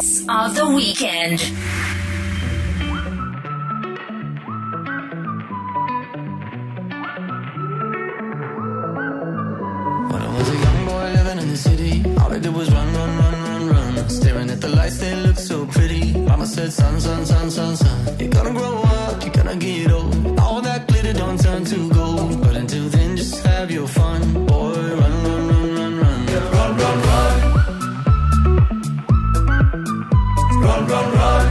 hits of the weekend. When I was a young boy living in the city, all I did was run, run, run, run, run. Staring at the lights, they look so pretty. Mama said, son, son, son, son, son. You're gonna grow up, you're gonna get old. All that glitter don't turn to gold. But until then, just have your fun. Boy, run, run, run, run, run. Run, run, run. Run, run, run.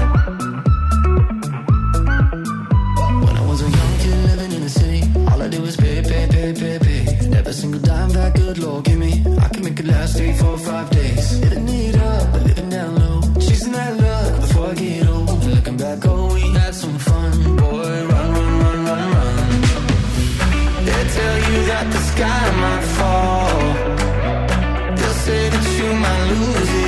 When I was a young kid living in the city, all I did was pay, pay, pay, pay, pay. Never single dime that good Lord give me. I can make it last three, four, five days. Living it up, but living down low. Chasing that luck before I get old. Looking back, oh, we had some fun. Boy, run, run, run, run, run. They tell you that the sky might fall. They'll say that you might lose it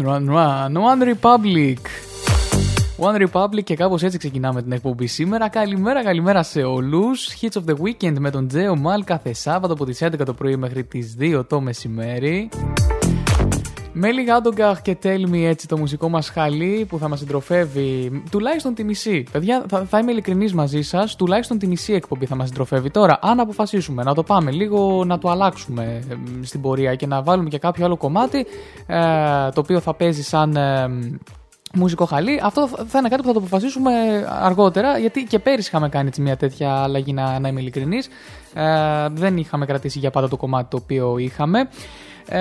Run, run, run, run. One Republic. One Republic και κάπως έτσι ξεκινάμε την εκπομπή σήμερα. Καλημέρα, καλημέρα σε όλους. Hits of the Weekend με τον Τζέο Μάλ κάθε Σάββατο από τις 11 το πρωί μέχρι τις 2 το μεσημέρι. Μέλι Γάντογκαχ και Tell Me έτσι το μουσικό μας χαλί που θα μας συντροφεύει τουλάχιστον τη μισή. Παιδιά, θα, θα είμαι ειλικρινής μαζί σας, τουλάχιστον τη μισή εκπομπή θα μας συντροφεύει. Τώρα, αν αποφασίσουμε να το πάμε λίγο, να το αλλάξουμε ε, στην πορεία και να βάλουμε και κάποιο άλλο κομμάτι, ε, το οποίο θα παίζει σαν... ε, μουσικό χαλί. Αυτό θα είναι κάτι που θα το αποφασίσουμε αργότερα, γιατί και πέρυσι είχαμε κάνει έτσι μια τέτοια αλλαγή, να, να είμαι ειλικρινής. Ε, δεν είχαμε κρατήσει για πάντα το κομμάτι το οποίο είχαμε. Ε,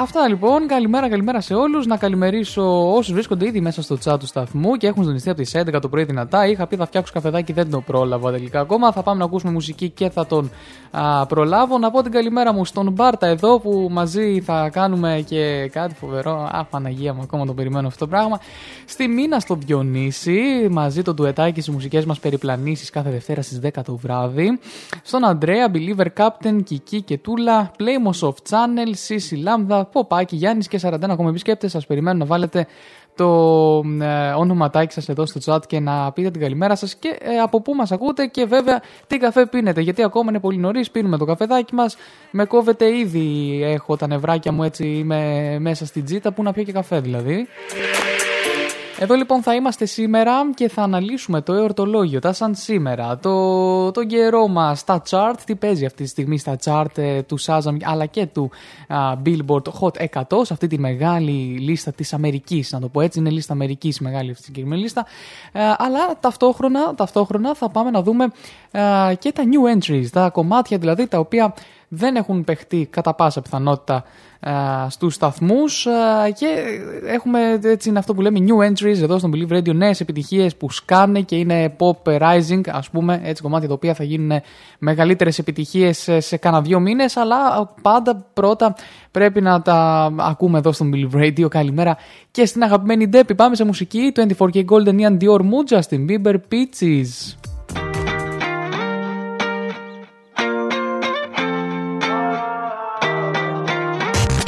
αυτά λοιπόν. Καλημέρα, καλημέρα σε όλους. Να καλημερίσω όσους βρίσκονται ήδη μέσα στο chat του σταθμού και έχουν συντονιστεί από τις 11 το πρωί δυνατά. Είχα πει θα φτιάξω καφεδάκι, δεν το πρόλαβα τελικά ακόμα. Θα πάμε να ακούσουμε μουσική και θα τον α, προλάβω. Να πω την καλημέρα μου στον Μπάρτα εδώ που μαζί θα κάνουμε και κάτι φοβερό. Α, Παναγία μου, ακόμα το περιμένω αυτό το πράγμα. Στη Μίνα στο Διονύση, μαζί το ντουετάκι στις μουσικές μας περιπλανήσεις κάθε Δευτέρα στις 10 το βράδυ. Στον Αντρέα, Believer Captain, Κική και Τούλα, Playmos of Channel, Σίση Λάμδα, Ποπάκι, Γιάννης και 41 ακόμα επισκέπτε. Σας περιμένω να βάλετε το ε, όνοματάκι σας εδώ στο chat και να πείτε την καλημέρα σας και ε, από πού μας ακούτε και βέβαια τι καφέ πίνετε γιατί ακόμα είναι πολύ νωρίς, πίνουμε το καφεδάκι μας. Με κόβεται ήδη έχω τα νευράκια μου έτσι είμαι μέσα στην τζίτα. Που να πιω και καφέ δηλαδή εδώ λοιπόν θα είμαστε σήμερα και θα αναλύσουμε το εορτολόγιο, τα σαν σήμερα, το, το καιρό μας, τα chart, τι παίζει αυτή τη στιγμή στα chart ε, του Shazam αλλά και του α, Billboard Hot 100, σε αυτή τη μεγάλη λίστα της Αμερικής, να το πω έτσι, είναι λίστα Αμερικής η μεγάλη αυτή τη συγκεκριμένη λίστα, Ε, αλλά ταυτόχρονα, ταυτόχρονα θα πάμε να δούμε ε, και τα new entries, τα κομμάτια δηλαδή τα οποία δεν έχουν παιχτεί κατά πάσα πιθανότητα στους σταθμούς και έχουμε έτσι είναι αυτό που λέμε new entries εδώ στον Believe Radio νέες επιτυχίες που σκάνε και είναι pop rising ας πούμε έτσι κομμάτια τα οποία θα γίνουν μεγαλύτερες επιτυχίες σε κάνα δύο μήνες αλλά πάντα πρώτα πρέπει να τα ακούμε εδώ στον Believe Radio. Καλημέρα και στην αγαπημένη Ντέπη. Πάμε σε μουσική. 24K Golden Ian Dior Mood Justin Bieber Peaches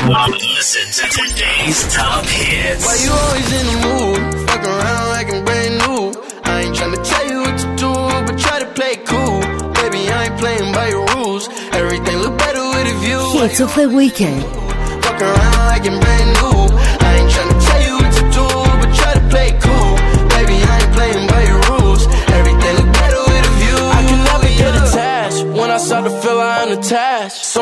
Listen to today's top hits. Why you always in the mood? Fuck around like I'm brand new. I ain't tryna tell you what to do, but try to play cool. Baby, I ain't playing by your rules. Everything look better with a view. Hits of the weekend. Fuck around like I'm brand new. I ain't tryna tell you what to do, but try to play cool. Baby, I ain't playing by your rules. Everything look better with a view. I can never get attached. When I start to feel I'm unattached. Somehow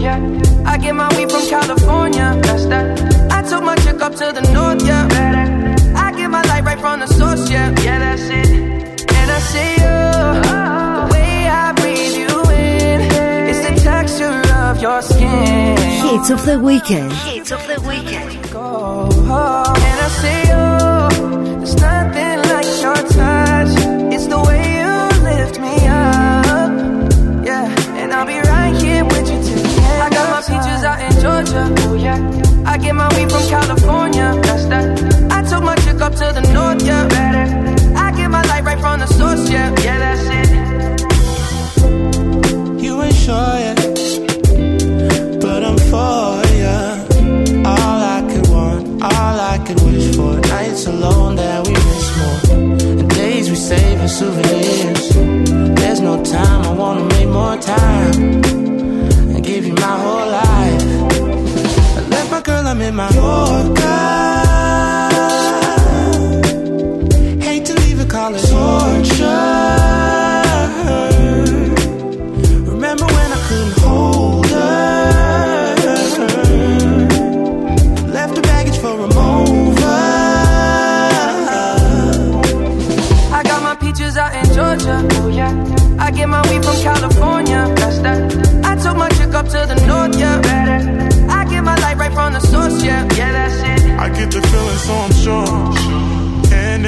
yeah. I get my weed from California. That's that. I took my chick up to the north, yeah. Better. I get my light right from the source, yeah. Yeah, that's it. And I see you. The way I breathe you in. It's the texture of your skin. Hits of the weekend. Hits of the weekend. Go. And I see you. There's nothing like your touch. It's the way you lift me peaches out in Georgia. Yeah. I get my weed from California. I took my chick up to the north. Yeah. I get my light right from the source. Yeah, yeah, that's it. You ain't sure yet, but I'm for ya. All I could want, all I could wish for. Nights alone that we miss more. And days we save as souvenirs. There's no time, I wanna make more time. Give you my whole my girl, I'm in my Yorker. Hate to leave it, call it torture.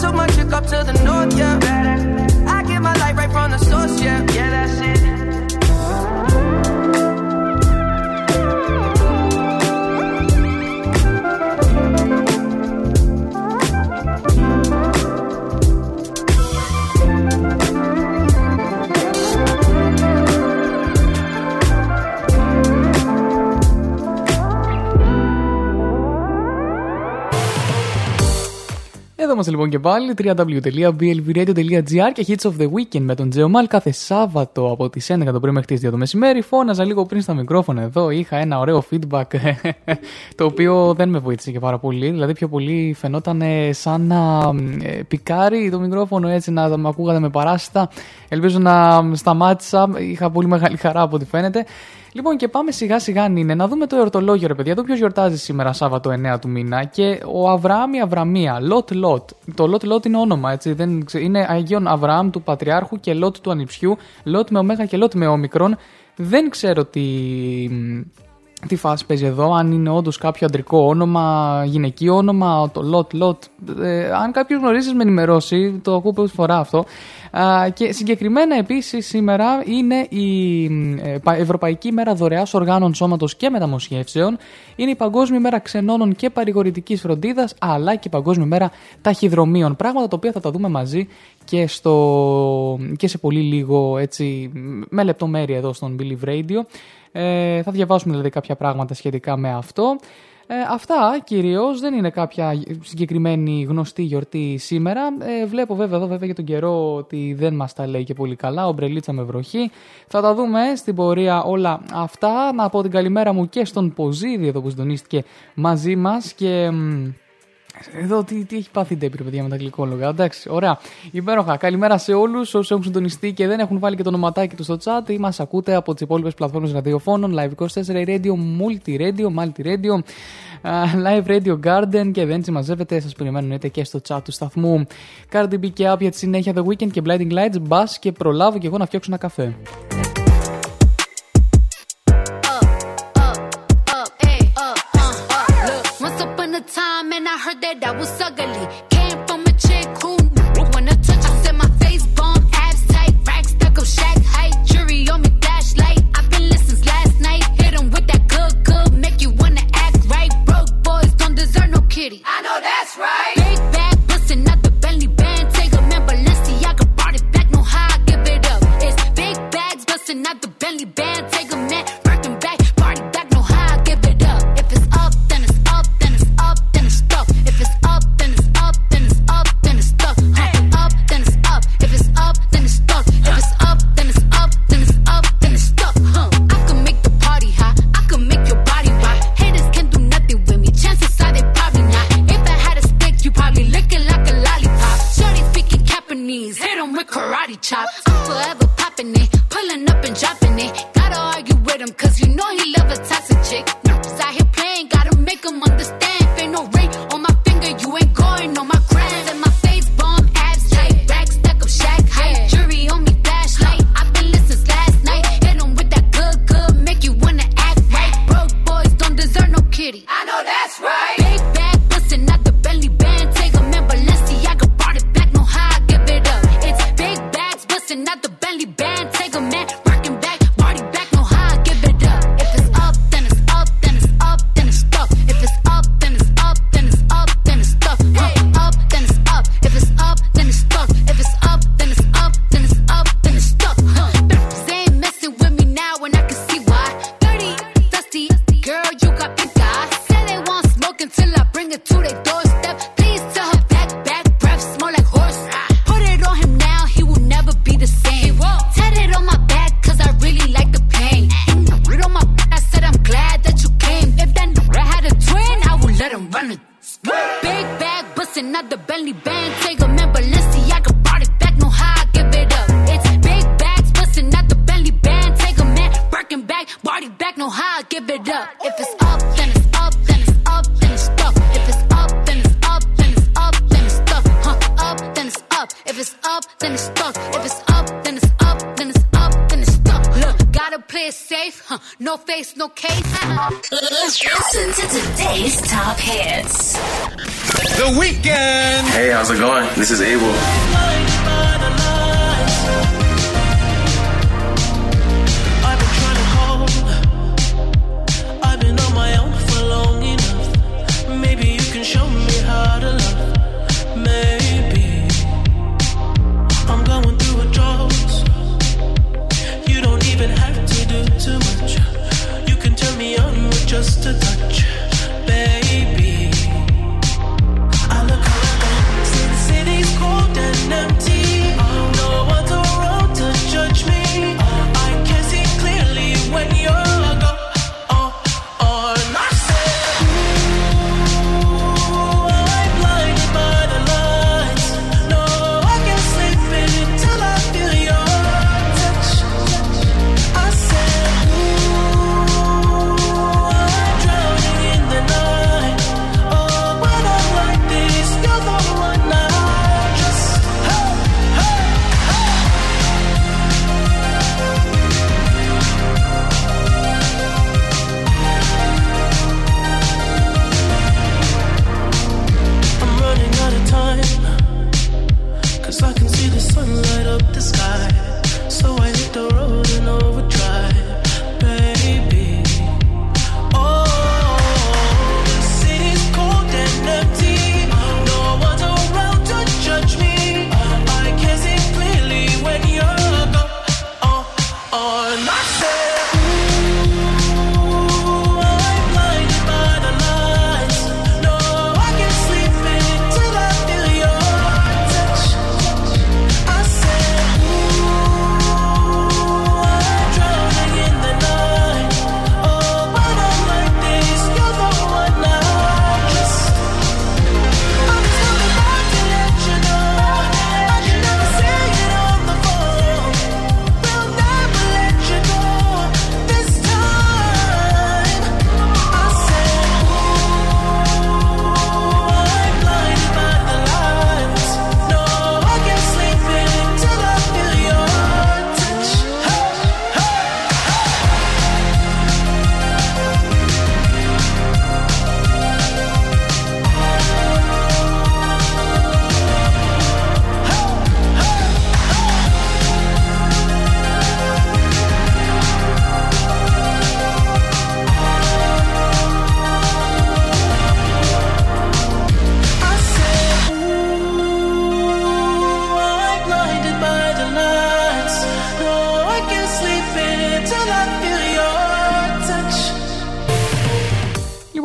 Took my chick up to the north, yeah. I get my light right from the source, yeah. Είμαστε λοιπόν και πάλι www.blvradio.gr και Hits of the Weekend με τον Τζεωμάλ κάθε Σάββατο από τις 11 το πρωί μέχρι τις 2 το μεσημέρι. Φώναζα λίγο πριν στα μικρόφωνα εδώ, είχα ένα ωραίο feedback το οποίο δεν με βοήθησε και πάρα πολύ. Δηλαδή πιο πολύ φαινόταν σαν να ε, πικάρει το μικρόφωνο έτσι να με ακούγατε με παράσιτα. Ελπίζω να σταμάτησα, είχα πολύ μεγάλη χαρά από ό,τι φαίνεται. Λοιπόν, και πάμε σιγά σιγά, είναι να δούμε το εορτολόγιο, ρε παιδιά. Εδώ ποιος γιορτάζει σήμερα, Σάββατο 9 του μήνα. Και ο Αβραάμ η Αβραμία, Λωτ Λωτ. Το Λωτ Λωτ είναι όνομα, έτσι. Δεν, ξε- είναι Αγίων Αβραάμ του Πατριάρχου και Λωτ του Ανιψιού. Λότ με ωμέγα και Λότ με όμικρον. Δεν ξέρω τι, τι φάση παίζει εδώ, αν είναι όντως κάποιο αντρικό όνομα, γυναικείο όνομα, το Λότ Λότ. Ε, αν κάποιος γνωρίζεις, με ενημερώσει. Το ακούω πρώτη φορά αυτό. Α, και συγκεκριμένα επίσης σήμερα είναι η ε, Πα- Ευρωπαϊκή Μέρα Δωρεάς Οργάνων Σώματος και Μεταμοσχεύσεων. Είναι η Παγκόσμια Μέρα Ξενώνων και Παρηγορητικής Φροντίδας, αλλά και η Παγκόσμια Μέρα Ταχυδρομείων. Πράγματα τα οποία θα τα δούμε μαζί και, στο, και σε πολύ λίγο έτσι, με λεπτομέρεια εδώ στον Believe Radio. Ε, θα διαβάσουμε δηλαδή κάποια πράγματα σχετικά με αυτό. Ε, αυτά κυρίως δεν είναι κάποια συγκεκριμένη γνωστή γιορτή σήμερα. Ε, βλέπω βέβαια εδώ βέβαια για τον καιρό ότι δεν μας τα λέει και πολύ καλά. Ομπρελίτσα με βροχή. Θα τα δούμε στην πορεία όλα αυτά. Να πω την καλημέρα μου και στον Ποζίδη εδώ που συντονίστηκε μαζί μας και. Μ, εδώ τι, τι έχει πάθει η Ντέπη, ρε παιδιά, με τα γλυκόλογα. Εντάξει, ωραία. Υπέροχα. Καλημέρα σε όλους όσους έχουν συντονιστεί και δεν έχουν βάλει και το ονοματάκι τους στο chat ή μας ακούτε από τις υπόλοιπες πλατφόρμες ραδιοφώνων, Live 24 Radio, Multi Radio, Multi Radio, α, Live Radio Garden και δεν συμμαζεύετε. Σας περιμένουν είτε και στο chat του σταθμού. Cardi B και Up για τη συνέχεια The Weekend και Blinding Lights. Μπας και προλάβω και εγώ να φτιάξω ένα καφέ. Heard that I was ugly. Came from a chick who wanna touch. I said my face bomb, abs tight, racks stuck up, shack height, jury on me, flashlight. I've been listening since last night. Hit 'em with that good, good, make you wanna act right. Broke boys don't deserve no kitty. I know that's right. Big bag, bustin' out the Bentley band. Take a man, Balenciaga brought it back. Know how I give it up. It's big bags, bustin' out the Bentley band. Lick like a lollipop. Shorty speaking Japanese, hit 'em with karate chops. I'm forever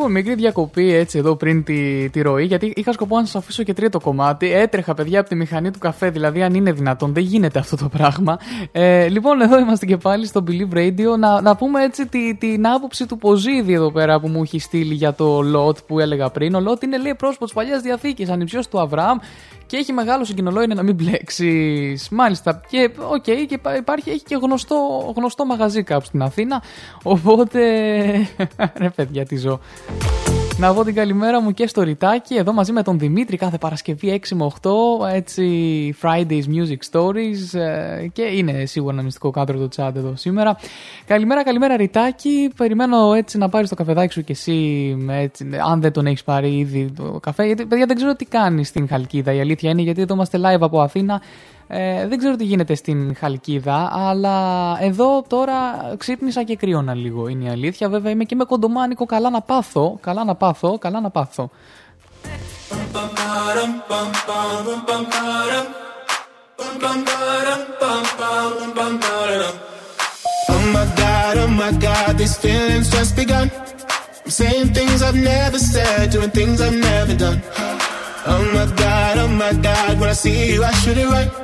Λοιπόν, μικρή διακοπή έτσι εδώ πριν τη, τη ροή, γιατί είχα σκοπό να σας αφήσω και τρίτο κομμάτι. Έτρεχα, παιδιά, από τη μηχανή του καφέ, δηλαδή αν είναι δυνατόν, δεν γίνεται αυτό το πράγμα. Ε, λοιπόν, εδώ είμαστε και πάλι στο Believe Radio να, να πούμε έτσι τη, την άποψη του Ποζίδη εδώ πέρα που μου έχει στείλει για το Λότ που έλεγα πριν. Ο Λότ είναι λέει πρόσωπος τη παλιάς διαθήκης, ανιψιός του Αβραάμ και έχει μεγάλο συγκοινολό είναι να μην μπλέξεις. Μάλιστα. Και, οκ, και υπά- υπάρχει, έχει και γνωστό, γνωστό μαγαζί κάπου στην Αθήνα. Οπότε. ρε παιδιά, τι ζω. Να πω την καλημέρα μου και στο ρητάκι, εδώ μαζί με τον Δημήτρη κάθε Παρασκευή 6 με 8, έτσι Fridays Music Stories ε, και είναι σίγουρα ένα μυστικό κάδρο το chat εδώ σήμερα. Καλημέρα, καλημέρα ρητάκι, περιμένω έτσι να πάρεις το καφεδάκι σου και εσύ, έτσι, αν δεν τον έχεις πάρει ήδη το καφέ, γιατί παιδιά δεν ξέρω τι κάνεις στην Χαλκίδα, η αλήθεια είναι γιατί εδώ είμαστε live από Αθήνα, ε, δεν ξέρω τι γίνεται στην Χαλκίδα, αλλά εδώ τώρα ξύπνησα και κρύωνα λίγο. Είναι η αλήθεια. Βέβαια είμαι και με κοντομάνικο. Καλά να πάθω. Καλά να πάθω. Καλά να πάθω. Oh my god, oh my god, these feelings just begun. I'm saying things I've never said, doing things I've never done. Oh my god, oh my god, when I see you, I should it right.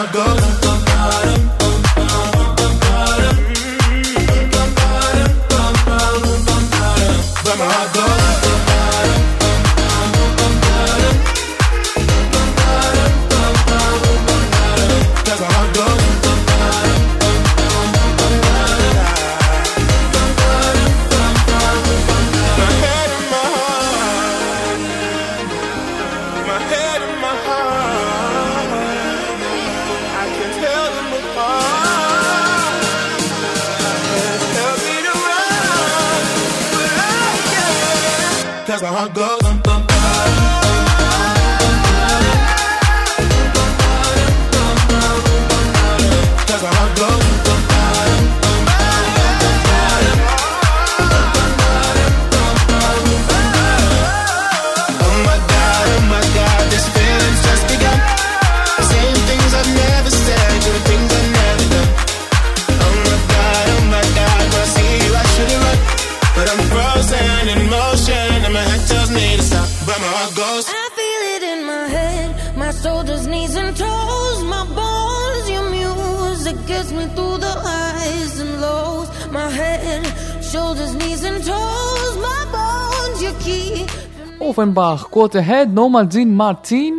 Chicago. Offenbach, Quarterhead, Normal Jean Martin,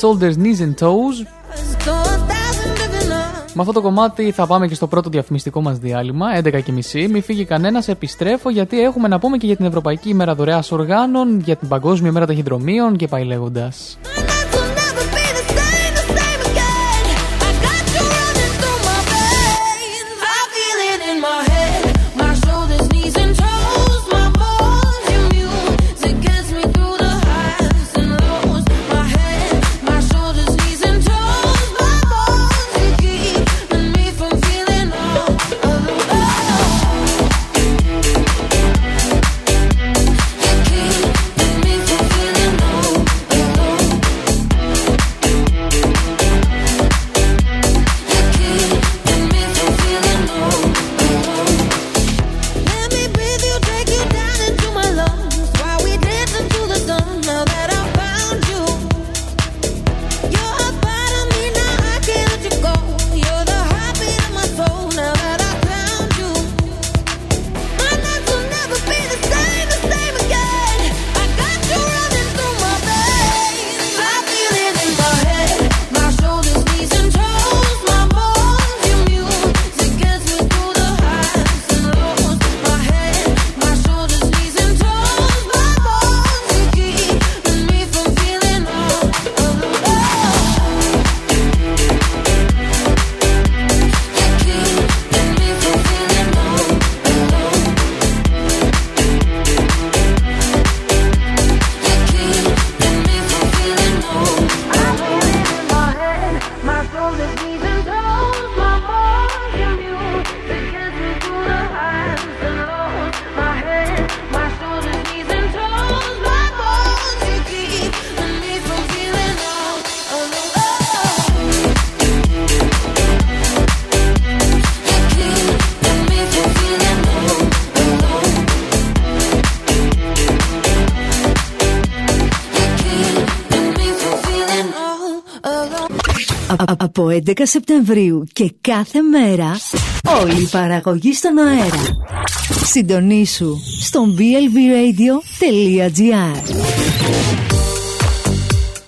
Shoulders, Knees and Toes. Με αυτό το κομμάτι θα πάμε και στο πρώτο διαφημιστικό μας διάλειμμα, 11.30. Μη φύγει κανένας, επιστρέφω γιατί έχουμε να πούμε και για την Ευρωπαϊκή ημέρα δωρεάς οργάνων, για την Παγκόσμια ημέρα ταχυδρομείων και πάει λέγοντας. 11 Σεπτεμβρίου και κάθε μέρα όλη η παραγωγή στον αέρα. Συντονίσου στο blvradio.gr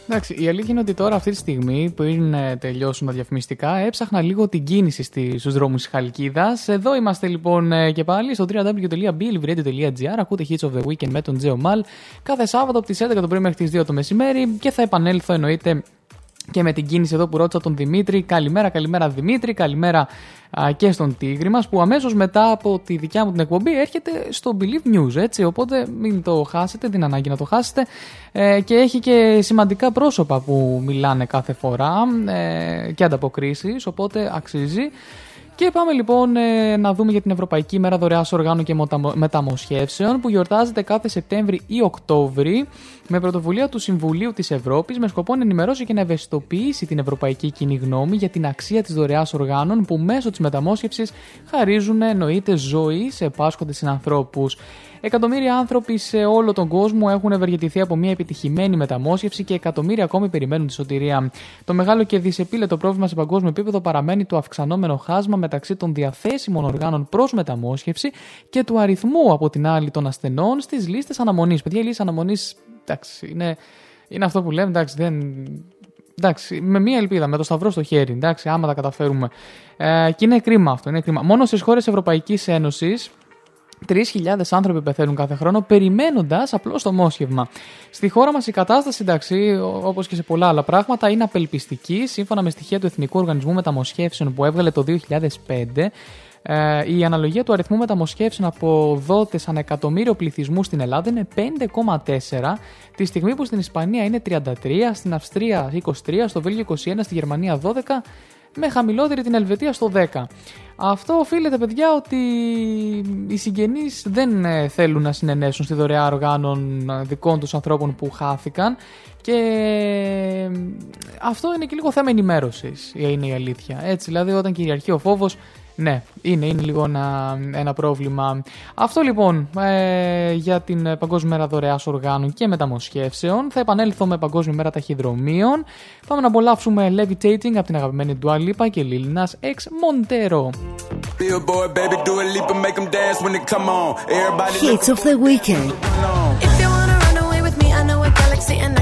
Εντάξει, η αλήθεια είναι ότι τώρα αυτή τη στιγμή που είναι τελειώσουν τα διαφημιστικά έψαχνα λίγο την κίνηση στους δρόμους της Χαλκίδας. Εδώ είμαστε λοιπόν ε, και πάλι στο www.blvradio.gr Ακούτε Hits of the Weekend με τον Τζέο Μαλ κάθε Σάββατο από τις 11 το πρωί μέχρι τις 2 το μεσημέρι και θα επανέλθω εννοείται και με την κίνηση εδώ που ρώτησα τον Δημήτρη. Καλημέρα, καλημέρα Δημήτρη, καλημέρα α, και στον Τίγρη μας που αμέσως μετά από τη δικιά μου την εκπομπή έρχεται στο Believe News έτσι οπότε μην το χάσετε, την ανάγκη να το χάσετε ε, και έχει και σημαντικά πρόσωπα που μιλάνε κάθε φορά ε, και ανταποκρίσεις οπότε αξίζει και πάμε λοιπόν ε, να δούμε για την Ευρωπαϊκή Μέρα Δωρεάς Οργάνων και Μοτα- Μεταμοσχεύσεων που γιορτάζεται κάθε Σεπτέμβρη ή Οκτώβρη με πρωτοβουλία του Συμβουλίου της Ευρώπης με σκοπό να ενημερώσει και να ευαισθητοποιήσει την ευρωπαϊκή κοινή γνώμη για την αξία της δωρεάς οργάνων που μέσω της μεταμόσχευσης χαρίζουν εννοείται ζωή σε επάσχοντες συνανθρώπους. Εκατομμύρια άνθρωποι σε όλο τον κόσμο έχουν ευεργετηθεί από μια επιτυχημένη μεταμόσχευση και εκατομμύρια ακόμη περιμένουν τη σωτηρία. Το μεγάλο και δυσεπίλετο πρόβλημα σε παγκόσμιο επίπεδο παραμένει το αυξανόμενο χάσμα μεταξύ των διαθέσιμων οργάνων προς μεταμόσχευση και του αριθμού από την άλλη των ασθενών στις λίστες αναμονής. Παιδιά, οι λίστε αναμονής, εντάξει, είναι, είναι αυτό που λέμε, εντάξει, δεν, Εντάξει, με μία ελπίδα, με το σταυρό στο χέρι. Εντάξει, άμα τα καταφέρουμε. Ε, και είναι κρίμα αυτό. Είναι κρίμα. Μόνο στις χώρες Ευρωπαϊκής Ένωσης 3.000 άνθρωποι πεθαίνουν κάθε χρόνο περιμένοντας απλώς το μόσχευμα. Στη χώρα μας η κατάσταση, εντάξει, όπως και σε πολλά άλλα πράγματα, είναι απελπιστική. Σύμφωνα με στοιχεία του Εθνικού Οργανισμού Μεταμοσχεύσεων που έβγαλε το 2005, ε, η αναλογία του αριθμού μεταμοσχεύσεων από δότες ανά εκατομμύριο πληθυσμούς στην Ελλάδα είναι 5,4, τη στιγμή που στην Ισπανία είναι 33, στην Αυστρία 23, στο Βέλγιο 21, στη Γερμανία 12, με χαμηλότερη την Ελβετία στο 10. Αυτό οφείλεται, παιδιά, ότι οι συγγενείς δεν ε, θέλουν να συνενέσουν στη δωρεά οργάνων ε, δικών τους ανθρώπων που χάθηκαν και ε, αυτό είναι και λίγο θέμα ενημέρωσης, είναι η αλήθεια. Έτσι, δηλαδή, όταν κυριαρχεί ο φόβος, ναι, είναι, είναι λίγο ένα, ένα πρόβλημα. Αυτό λοιπόν ε, για την Παγκόσμια Μέρα Δωρεάς Οργάνων και Μεταμοσχεύσεων. Θα επανέλθω με Παγκόσμια Μέρα Ταχυδρομείων. Πάμε να απολαύσουμε Levitating από την αγαπημένη Dua Lipa και Lil Nas X Montero. Billboard, baby, do a leap and make them dance when they come on. Everybody Hits of the Weekend. If you wanna run away with me, I know a galaxy and I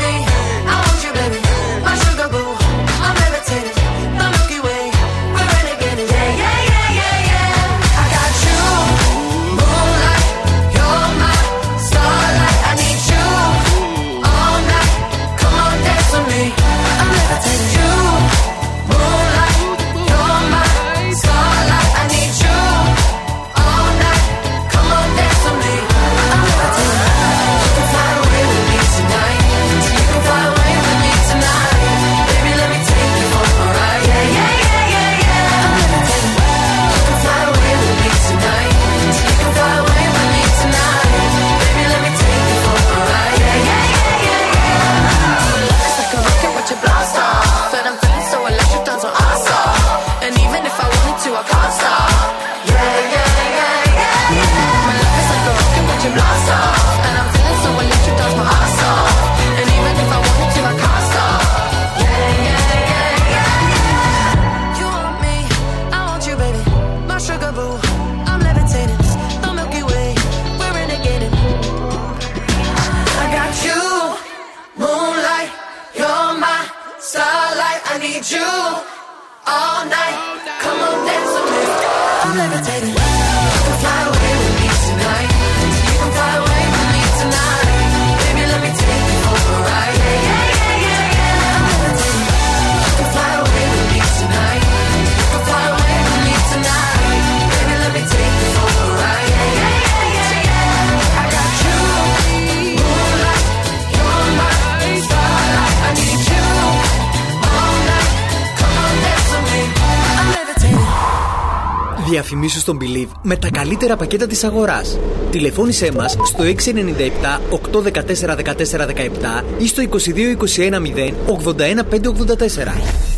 Διαφημίσου στον Believe με τα καλύτερα πακέτα της αγοράς. Τηλεφώνησέ μας στο 697 814 14 17 ή στο 22 21 0 81 584.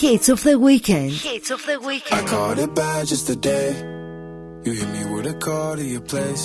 Hits of the Weekend. Hits of the I weekend. called it bad just today. You hit me with a call to your place.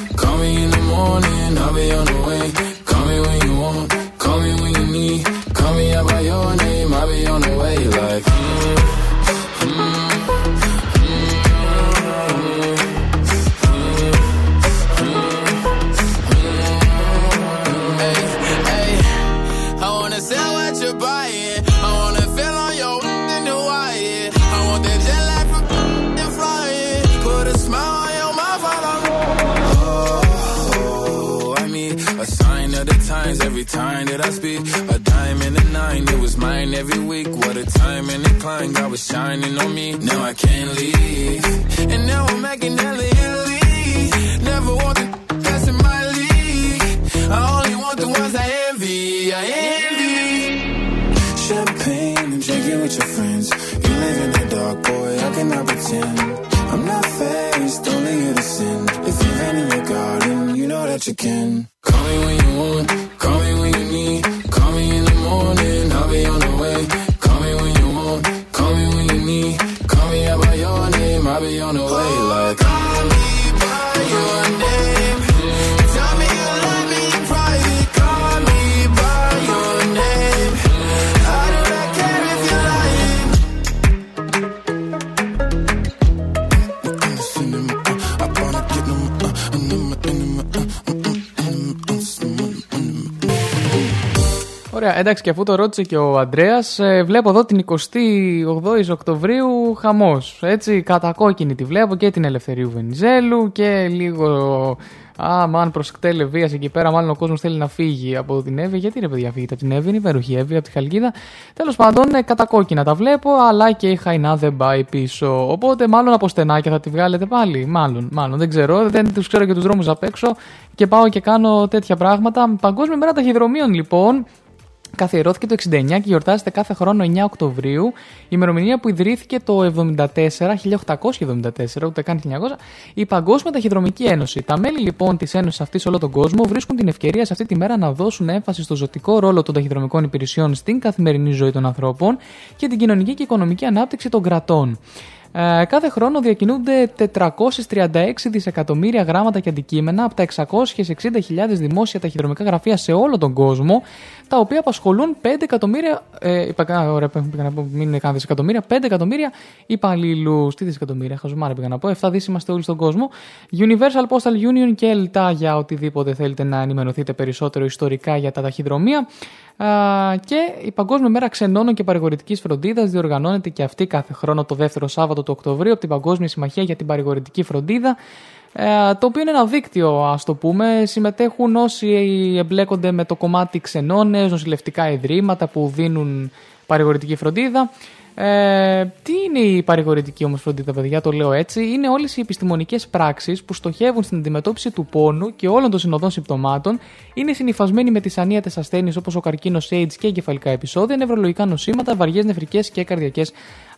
Call me in the morning, I'll be on the way. Εντάξει, και αφού το ρώτησε και ο Αντρέα, βλέπω εδώ την 28η Οκτωβρίου χαμός. Έτσι, κατακόκκινη τη βλέπω και την Ελευθερίου Βενιζέλου και λίγο. Α, μαν προ κτέλε βίας εκεί πέρα. Μάλλον ο κόσμος θέλει να φύγει από την Εύη. Γιατί ρε παιδιά, φύγετε από την Εύη, είναι υπέροχη Εύη, από τη Χαλκίδα. Τέλος πάντων, ε, κατακόκκινα τα βλέπω, αλλά και η Χαϊνά δεν πάει πίσω. Οπότε, μάλλον από στενάκια θα τη βγάλετε πάλι. Μάλλον, μάλλον, δεν ξέρω. Δεν τους ξέρω και τους δρόμους απ' έξω και πάω και κάνω τέτοια πράγματα. Παγκόσμια μέρα ταχυδρομείων, λοιπόν. Καθιερώθηκε το 69 και γιορτάζεται κάθε χρόνο 9 Οκτωβρίου, η ημερομηνία που ιδρύθηκε το 74, 1874, ούτε καν 1900, η Παγκόσμια Ταχυδρομική Ένωση. Τα μέλη λοιπόν της Ένωσης αυτής σε όλο τον κόσμο βρίσκουν την ευκαιρία σε αυτή τη μέρα να δώσουν έμφαση στο ζωτικό ρόλο των ταχυδρομικών υπηρεσιών στην καθημερινή ζωή των ανθρώπων και την κοινωνική και οικονομική ανάπτυξη των κρατών. Ε, κάθε χρόνο διακινούνται 436 δισεκατομμύρια γράμματα και αντικείμενα από τα 660.000 δημόσια ταχυδρομικά γραφεία σε όλο τον κόσμο, τα οποία απασχολούν 5 εκατομμύρια. Ε, είπα, α, ωραία, πήγα να πω, μην είναι καν δισεκατομμύρια, 5 εκατομμύρια υπαλλήλου. Τι δισεκατομμύρια, χαζομάρα πήγα να πω. 7 δις είμαστε όλοι στον κόσμο. Universal Postal Union και ΕΛΤΑ για οτιδήποτε θέλετε να ενημερωθείτε περισσότερο ιστορικά για τα ταχυδρομεία. Α, και η Παγκόσμια Μέρα Ξενώνων και Παρηγορητικής Φροντίδας διοργανώνεται και αυτή κάθε χρόνο το δεύτερο Σάββατο του Οκτωβρίου από την Παγκόσμια Συμμαχία για την Παρηγορητική Φροντίδα. ε, το οποίο είναι ένα δίκτυο, ας το πούμε. Συμμετέχουν όσοι εμπλέκονται με το κομμάτι ξενώνες, νοσηλευτικά ιδρύματα που δίνουν παρηγορητική φροντίδα. Ε, τι είναι η παρηγορητική ομοσπονδία, παιδιά, το λέω έτσι. Είναι όλες οι επιστημονικές πράξεις που στοχεύουν στην αντιμετώπιση του πόνου και όλων των συνοδών συμπτωμάτων, είναι συνυφασμένοι με τις ανίατες ασθένειες όπως ο καρκίνος AIDS και εγκεφαλικά επεισόδια, νευρολογικά νοσήματα, βαριές νευρικέ και καρδιακές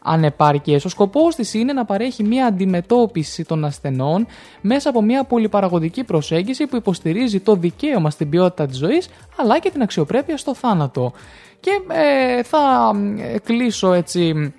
ανεπάρκειες. Ο σκοπός της είναι να παρέχει μια αντιμετώπιση των ασθενών μέσα από μια πολυπαραγωγική προσέγγιση που υποστηρίζει το δικαίωμα στην ποιότητα της ζωής αλλά και την αξιοπρέπεια στο θάνατο. Και ε, θα κλείσω έτσι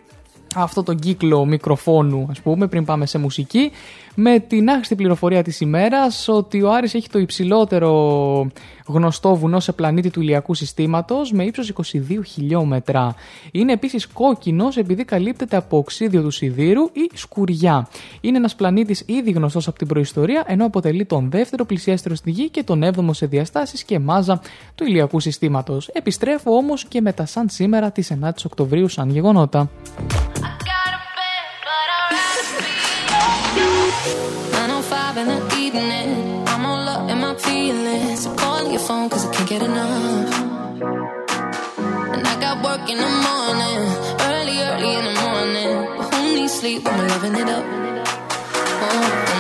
αυτό το κύκλο μικροφόνου, ας πούμε, πριν πάμε σε μουσική, με την άχρηστη πληροφορία της ημέρας ότι ο Άρης έχει το υψηλότερο γνωστό βουνό σε πλανήτη του ηλιακού συστήματος με ύψος 22 χιλιόμετρα. Είναι επίσης κόκκινος επειδή καλύπτεται από οξύδιο του σιδήρου ή σκουριά. Είναι ένας πλανήτης ήδη γνωστός από την προϊστορία ενώ αποτελεί τον δεύτερο πλησιέστερο στη Γη και τον 7ο σε διαστάσεις και μάζα του ηλιακού συστήματος. Επιστρέφω όμως και με τα σαν σήμερα της 9 Οκτωβρίου σαν γεγονότα. 905 in the evening. I'm all up in my feelings. I'm calling your phone cause I can't get enough. And I got work in the morning, early, early in the morning. But who needs sleep when we're loving it up? Oh.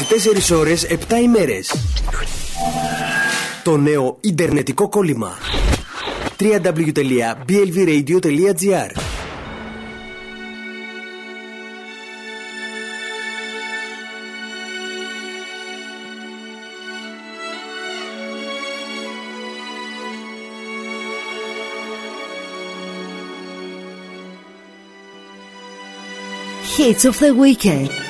24 ώρες επτά ημέρες. Το νέο Ιντερνετικό κόλλημα. www.blvradio.gr Hits of the Weekend.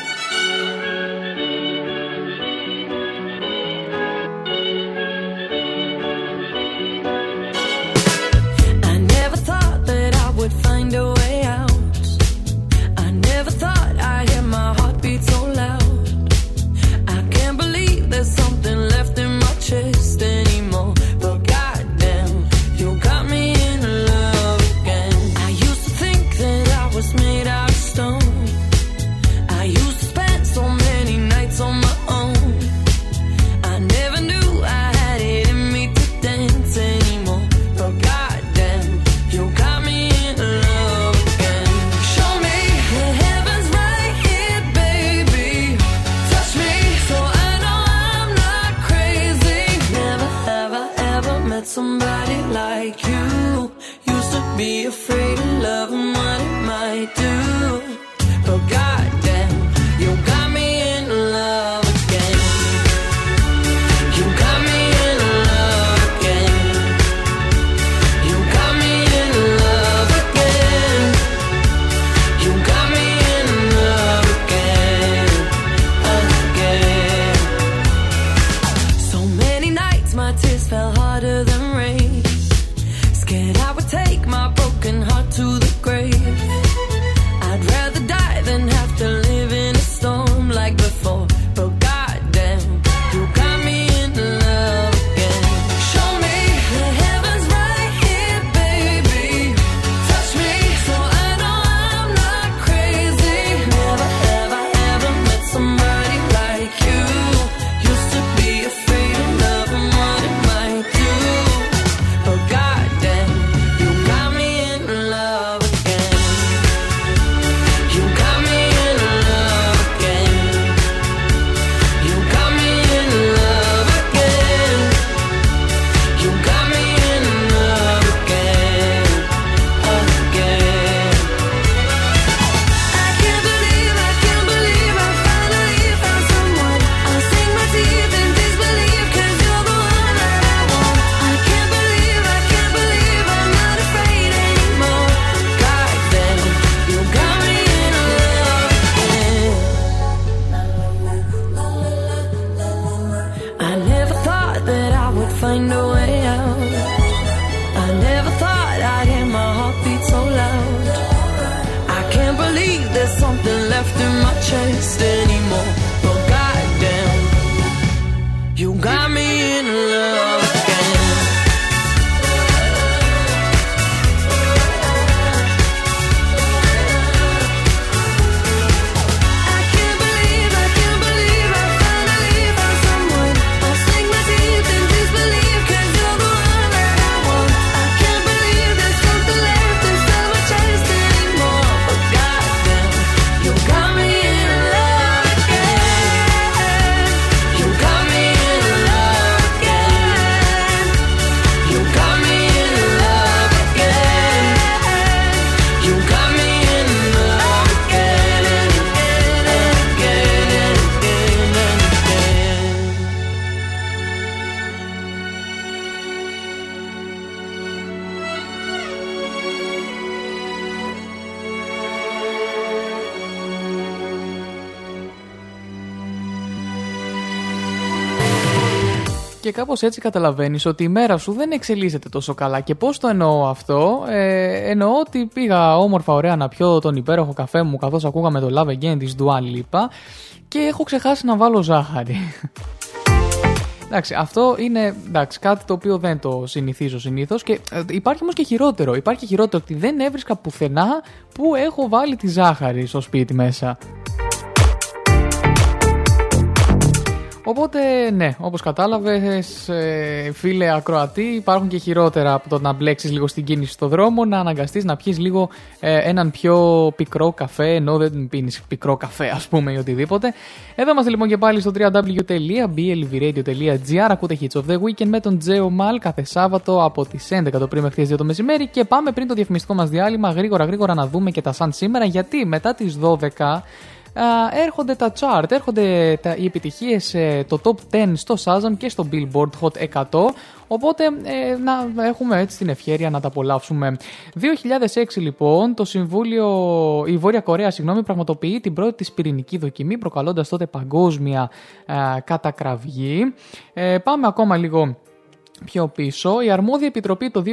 Κάπως έτσι καταλαβαίνεις ότι η μέρα σου δεν εξελίσσεται τόσο καλά. Και πώς το εννοώ αυτό, ε, εννοώ ότι πήγα όμορφα, ωραία να πιω τον υπέροχο καφέ μου καθώς ακούγαμε το Love Again της Dua Lipa και έχω ξεχάσει να βάλω ζάχαρη. Εντάξει, αυτό είναι εντάξει, κάτι το οποίο δεν το συνηθίζω συνήθως. Και ε, υπάρχει όμως και χειρότερο. Υπάρχει και χειρότερο ότι δεν έβρισκα πουθενά που έχω βάλει τη ζάχαρη στο σπίτι μέσα. Οπότε, ναι, όπως κατάλαβες, φίλε ακροατή, υπάρχουν και χειρότερα από το να μπλέξεις λίγο στην κίνηση στο δρόμο, να αναγκαστείς να πιεις λίγο ε, έναν πιο πικρό καφέ, ενώ δεν πίνεις πικρό καφέ, ας πούμε, ή οτιδήποτε. Εδώ είμαστε λοιπόν και πάλι στο www.blvradio.gr. Ακούτε Hits of the Weekend με τον Τζέο Μαλ κάθε Σάββατο από τις 11 το πρωί μέχρι τις 2 το μεσημέρι. Και πάμε πριν το διαφημιστικό μας διάλειμμα γρήγορα γρήγορα να δούμε και τα σαν σήμερα, γιατί μετά τις 12 α, έρχονται τα chart, έρχονται τα, οι επιτυχίες, ε, το top 10 στο Shazam και στο Billboard Hot 100, οπότε ε, να έχουμε έτσι την ευχαίρεια να τα απολαύσουμε. 2006 λοιπόν, το Συμβούλιο, η Βόρεια Κορέα συγγνώμη, πραγματοποιεί την πρώτη της πυρηνική δοκιμή, προκαλώντας τότε παγκόσμια α, κατακραυγή. Ε, πάμε ακόμα λίγο πιο πίσω, η αρμόδια επιτροπή το 2002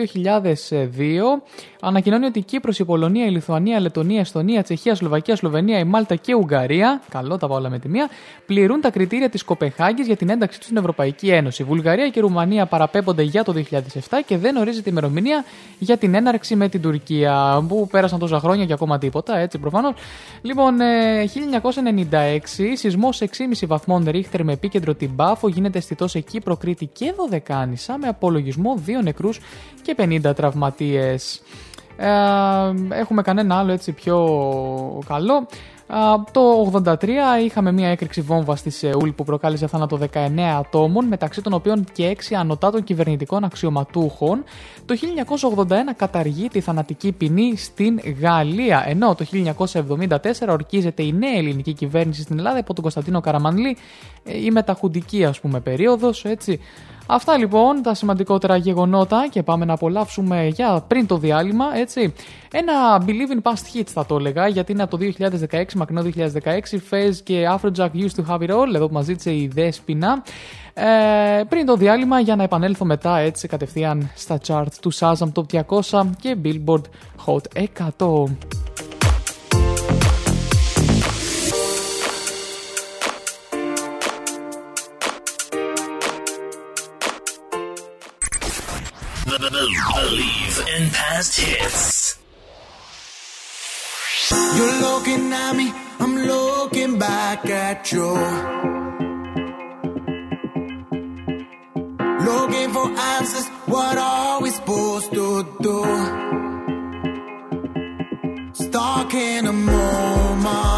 ανακοινώνει ότι η Κύπρος, η Πολωνία, η Λιθουανία, η Λετωνία, η Εστονία, η Τσεχία, η Σλοβακία, η Σλοβενία, η Μάλτα και η Ουγγαρία, καλό τα πάω όλα με τη μία, πληρούν τα κριτήρια της Κοπεχάγης για την ένταξή τους στην Ευρωπαϊκή Ένωση. Η Βουλγαρία και η Ρουμανία παραπέμπονται για το 2007 και δεν ορίζεται ημερομηνία για την έναρξη με την Τουρκία, που πέρασαν τόσα χρόνια και ακόμα τίποτα, έτσι προφανώς. Λοιπόν, ε, 1996, σεισμός 6,5 βαθμών Ρίχτερ με επίκεντρο την Πάφο γίνεται αισθητός σε Κύπρο, Κρήτη και Δωδεκάνησα με απολογισμό 2 νεκρούς και 50 τραυματίες. Ε, έχουμε κανένα άλλο έτσι πιο καλό. Α, το 83 είχαμε μια έκρηξη βόμβα στη Σεούλ που προκάλεσε θάνατο 19 ατόμων, μεταξύ των οποίων και 6 ανωτάτων κυβερνητικών αξιωματούχων. Το 1981 καταργεί τη θανατική ποινή στην Γαλλία, ενώ το 1974 ορκίζεται η νέα ελληνική κυβέρνηση στην Ελλάδα υπό τον Κωνσταντίνο Καραμανλή, ε, η μεταχουντική ας πούμε περίοδος, έτσι. Αυτά λοιπόν τα σημαντικότερα γεγονότα και πάμε να απολαύσουμε για πριν το διάλειμμα, έτσι. Ένα Believe in Past Hits θα το έλεγα, γιατί είναι από το 2016, μακρινό 2016, Fez και Afrojack Used to Have It All, εδώ που μας ζήτησε η Δέσποινα. Ε, πριν το διάλειμμα για να επανέλθω μετά έτσι κατευθείαν στα chart του Shazam Top 200 και Billboard Hot 100. Believe in past hits. You're looking at me, I'm looking back at you. Looking for answers, what are we supposed to do? Stuck in a moment,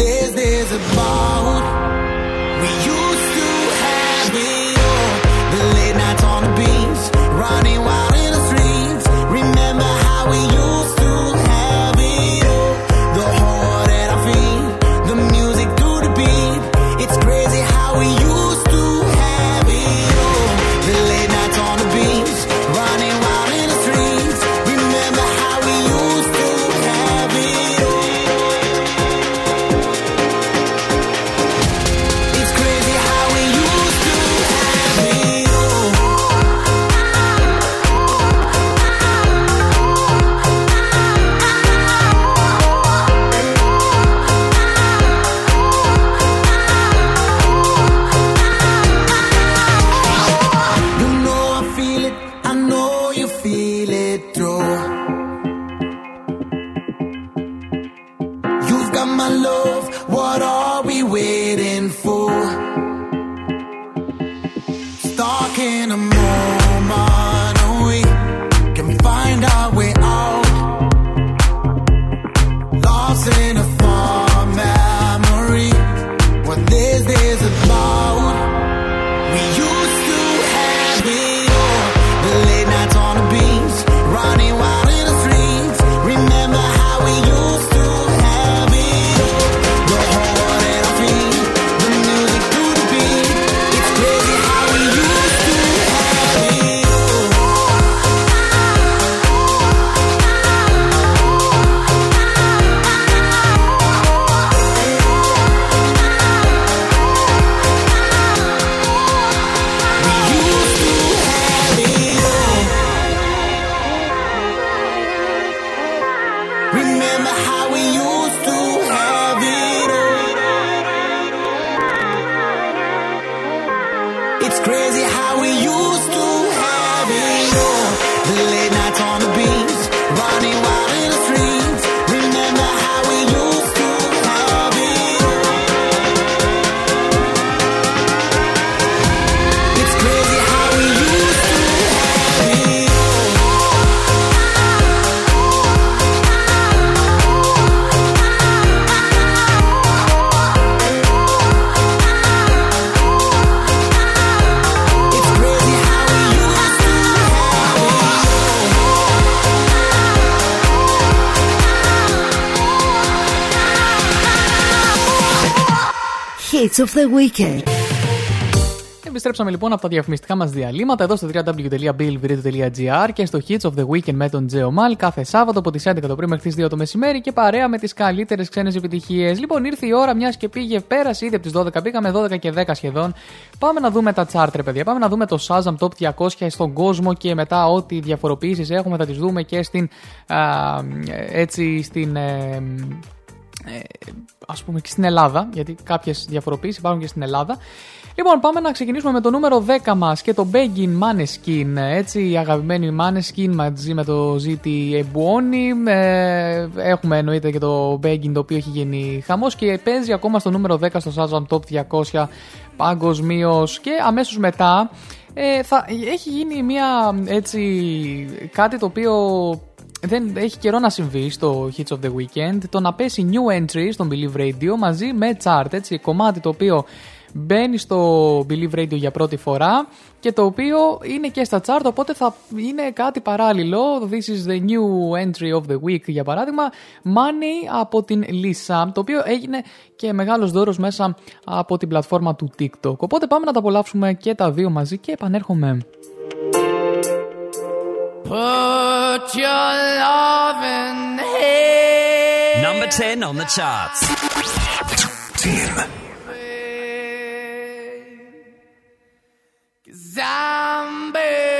this is about. Of the Weekend. Επιστρέψαμε λοιπόν από τα διαφημιστικά μας διαλύματα εδώ στο www.billviradio.gr και στο Hits of the Weekend με τον Τζέο Μαλ κάθε Σάββατο από τις 11 το πρωί μέχρι τις 2 το μεσημέρι και παρέα με τις καλύτερες ξένες επιτυχίες. Λοιπόν, ήρθε η ώρα μιας και πήγε, πέρασε ήδη από τις 12, πήγαμε 12 και 10 σχεδόν. Πάμε να δούμε τα chart, ρε παιδιά. Πάμε να δούμε το Shazam Top 200 στον κόσμο και μετά ό,τι διαφοροποιήσεις έχουμε θα τις δούμε και στην. Α, έτσι στην. ε, ε, ας πούμε και στην Ελλάδα, γιατί κάποιες διαφοροποίησεις υπάρχουν και στην Ελλάδα. Λοιπόν, πάμε να ξεκινήσουμε με το νούμερο 10 μας και το Begging Maneskin. Έτσι, η αγαπημένη Maneskin μαζί με το ZT Ebuoni. Ε, έχουμε εννοείται και το Begging το οποίο έχει γίνει χαμός και παίζει ακόμα στο νούμερο 10 στο Shazam Top 200 παγκοσμίως και αμέσως μετά ε, θα, έχει γίνει μια έτσι κάτι το οποίο δεν έχει καιρό να συμβεί στο Hits of the Weekend το να πέσει new entry στο Believe Radio μαζί με chart, έτσι, κομμάτι το οποίο μπαίνει στο Believe Radio για πρώτη φορά και το οποίο είναι και στα chart οπότε θα είναι κάτι παράλληλο. This is the new entry of the week για παράδειγμα Money από την Lisa το οποίο έγινε και μεγάλος δώρος μέσα από την πλατφόρμα του TikTok. Οπότε πάμε να τα απολαύσουμε και τα δύο μαζί και επανέρχομαι Put your love in the Number 10 on the charts. Team. Cause I'm begging.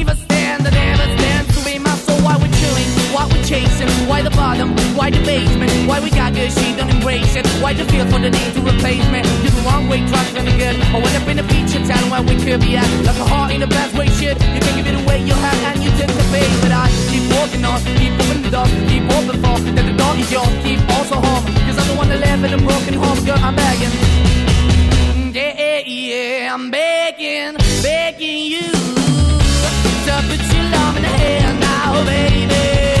Why the bottom? Why the basement? Why we got good, she don't embrace it? Why the feel for the need to replace me? You're the wrong way, trust the good. I went up in a feature town where we could be at. Like a heart in a bad way, shit. You can give it away, you have, and you tend to pay. But I keep walking on, keep moving the dog, keep walking for. That the dog is yours, keep also home. Cause I'm the one that live in a broken home, girl, I'm begging. Yeah, yeah, yeah, I'm begging, begging you. To put your love in the hand now, baby.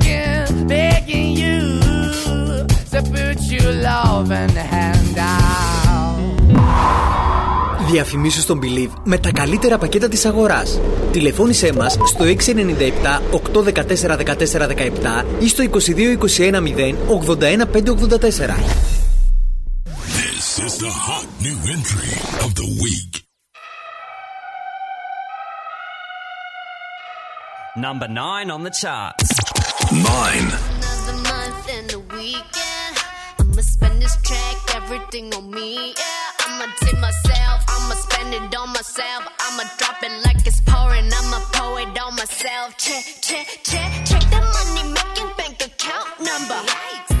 begging you to put your love and hand out. Διαφημίσεις στον Believe με τα καλύτερα πακέτα της αγοράς. Τηλεφώνησέ μας στο 697 814 1417 ή στο 22 21 0 81 584. This is the hot new entry of the week. Number 9 on the charts. 9. Everything on me. Yeah, I'ma take myself, I'ma spend it on myself. I'ma drop it like it's pouring, I'ma pour it on myself. Check, check, check, check the money making bank account number. That's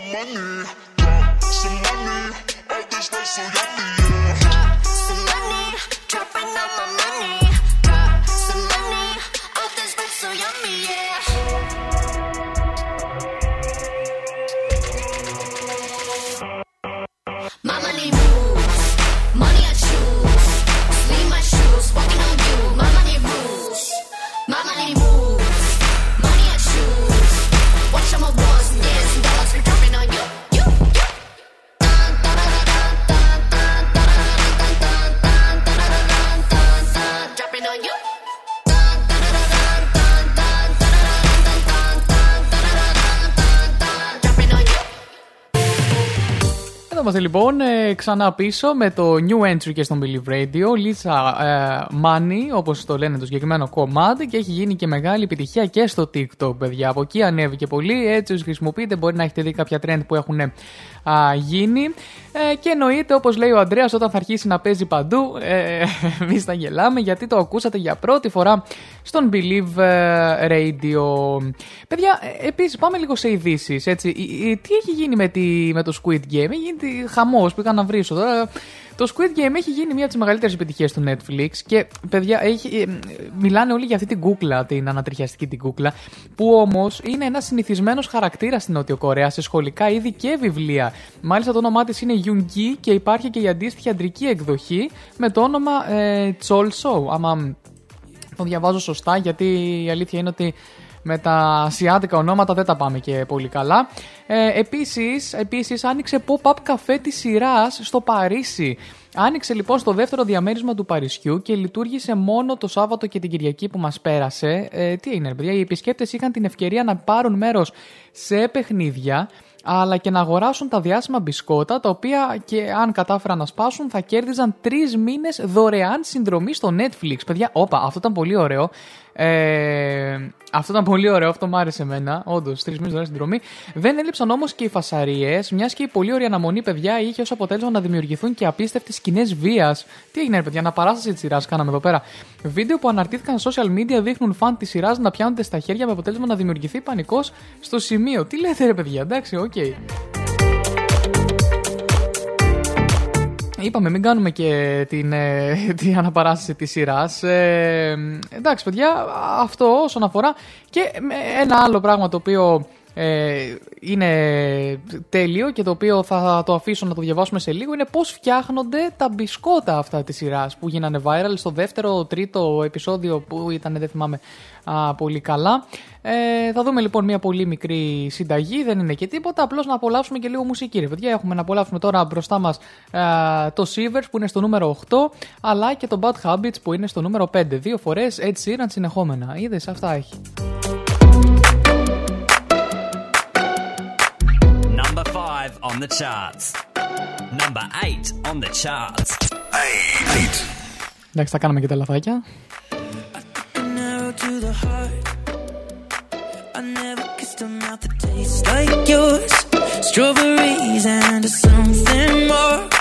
my money. Drop some money, all this stuff so yummy, yeah. Drop some money, dropping all my money. Είμαστε λοιπόν ε, ξανά πίσω με το new entry και στον Believe Radio. Lisa ε, Money, όπως το λένε το συγκεκριμένο κομμάτι, και έχει γίνει και μεγάλη επιτυχία και στο TikTok, παιδιά. Από εκεί ανέβηκε πολύ. Έτσι, όσοι χρησιμοποιείτε, μπορεί να έχετε δει κάποια trend που έχουν α, γίνει. Ε, και εννοείται, όπως λέει ο Αντρέα, όταν θα αρχίσει να παίζει παντού, ε, εμείς θα γελάμε γιατί το ακούσατε για πρώτη φορά στον Believe ε, Radio. Παιδιά, επίσης πάμε λίγο σε ειδήσεις. Τι έχει γίνει με, τη, με το Squid Game, έχει γίνει χαμός. Πήγα να βρίσω. Τώρα, το Squid Game έχει γίνει μία από τις μεγαλύτερες επιτυχίες του Netflix και παιδιά, έχει, ε, μιλάνε όλοι για αυτή την κούκλα, την ανατριχιαστική την κούκλα, που όμως είναι ένας συνηθισμένος χαρακτήρας στην Νότιο Κορέα σε σχολικά είδη και βιβλία. Μάλιστα το όνομά της είναι Yoongi και υπάρχει και η αντίστοιχη αντρική εκδοχή με το όνομα ε, Cholso. Άμα το διαβάζω σωστά, γιατί η αλήθεια είναι ότι με τα ασιάτικα ονόματα δεν τα πάμε και πολύ καλά. Ε, επίσης, επίσης, άνοιξε pop-up καφέ της σειράς στο Παρίσι. Άνοιξε λοιπόν στο δεύτερο διαμέρισμα του Παρισιού και λειτουργήσε μόνο το Σάββατο και την Κυριακή που μας πέρασε. Ε, τι έγινε, ρε παιδιά, οι επισκέπτες είχαν την ευκαιρία να πάρουν μέρος σε παιχνίδια αλλά και να αγοράσουν τα διάσημα μπισκότα, τα οποία και αν κατάφεραν να σπάσουν θα κέρδιζαν τρεις μήνες δωρεάν συνδρομή στο Netflix. Παιδιά, όπα, αυτό ήταν πολύ ωραίο. Ε, αυτό ήταν πολύ ωραίο, αυτό μου άρεσε εμένα. Όντως, τρεις μήνες δωρεάν συνδρομή. Δεν έλειψαν όμως και οι φασαρίες, μιας και η πολύ ωραία αναμονή, παιδιά, είχε ως αποτέλεσμα να δημιουργηθούν και απίστευτες σκηνές βίας. Τι έγινε, ρε παιδιά, αναπαράσταση της σειράς κάναμε εδώ πέρα. Βίντεο που αναρτήθηκαν στα social media δείχνουν φαν της σειράς να πιάνονται στα χέρια με αποτέλεσμα να δημιουργηθεί πανικός στο σημείο. Τι λέτε, ρε παιδιά, εντάξει, οκ. Είπαμε, μην κάνουμε και την, ε, την αναπαράσταση της σειράς. Ε, εντάξει, παιδιά, αυτό όσον αφορά και με ένα άλλο πράγμα το οποίο ε, είναι τέλειο και το οποίο θα το αφήσω να το διαβάσουμε σε λίγο είναι πώς φτιάχνονται τα μπισκότα αυτά της σειράς που γίνανε viral στο δεύτερο, τρίτο επεισόδιο που ήταν, δεν θυμάμαι α, πολύ καλά. Ε, θα δούμε λοιπόν μια πολύ μικρή συνταγή, δεν είναι και τίποτα, απλώς να απολαύσουμε και λίγο μουσική. Ρε παιδιά, έχουμε να απολαύσουμε τώρα μπροστά μας α, το Sivers που είναι στο νούμερο 8, αλλά και το Bad Habits που είναι στο νούμερο 5. Δύο φορές Ed Sheeran συνεχόμενα. Είδες, αυτά έχει. Five on the charts. Number eight on the charts. Eight. Εντάξει, θα κάνουμε και τα λαθάκια. An arrow to the heart. I never kissed a mouth that tastes like yours. Strawberries and something more.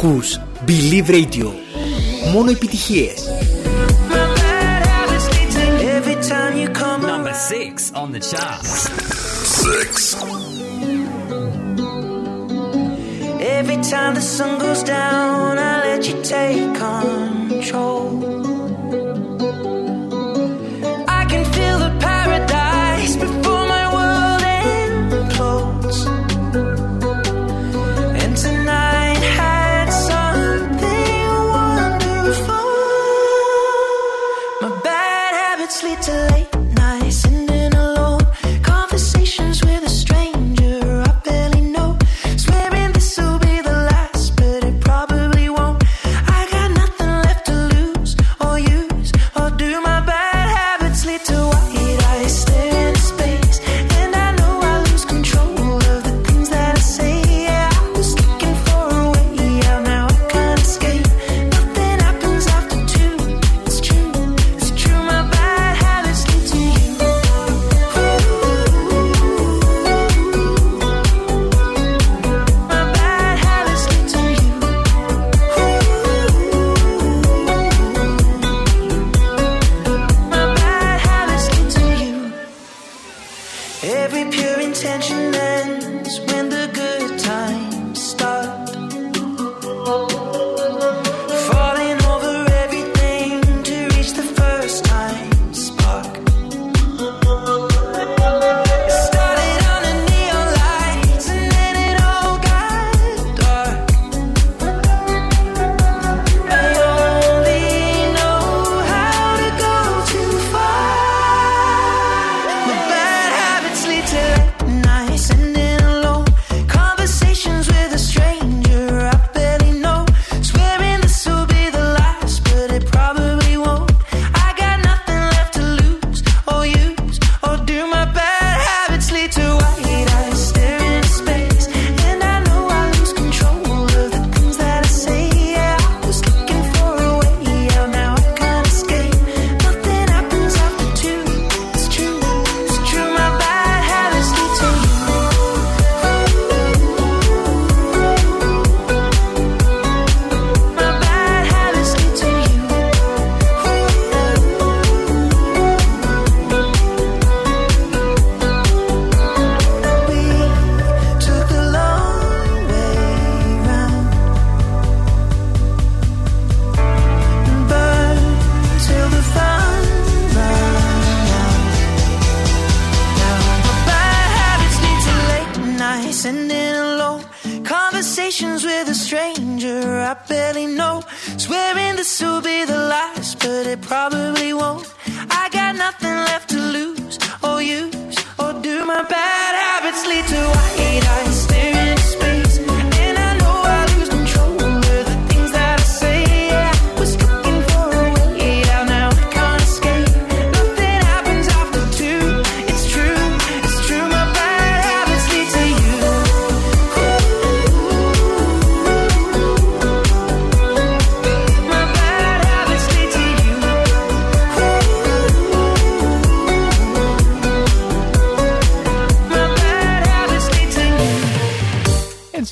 Ακούς Believe Radio. Μόνο επιτυχίες. Number 6 on the chart. 6. Every time the sun goes down, I let you take control.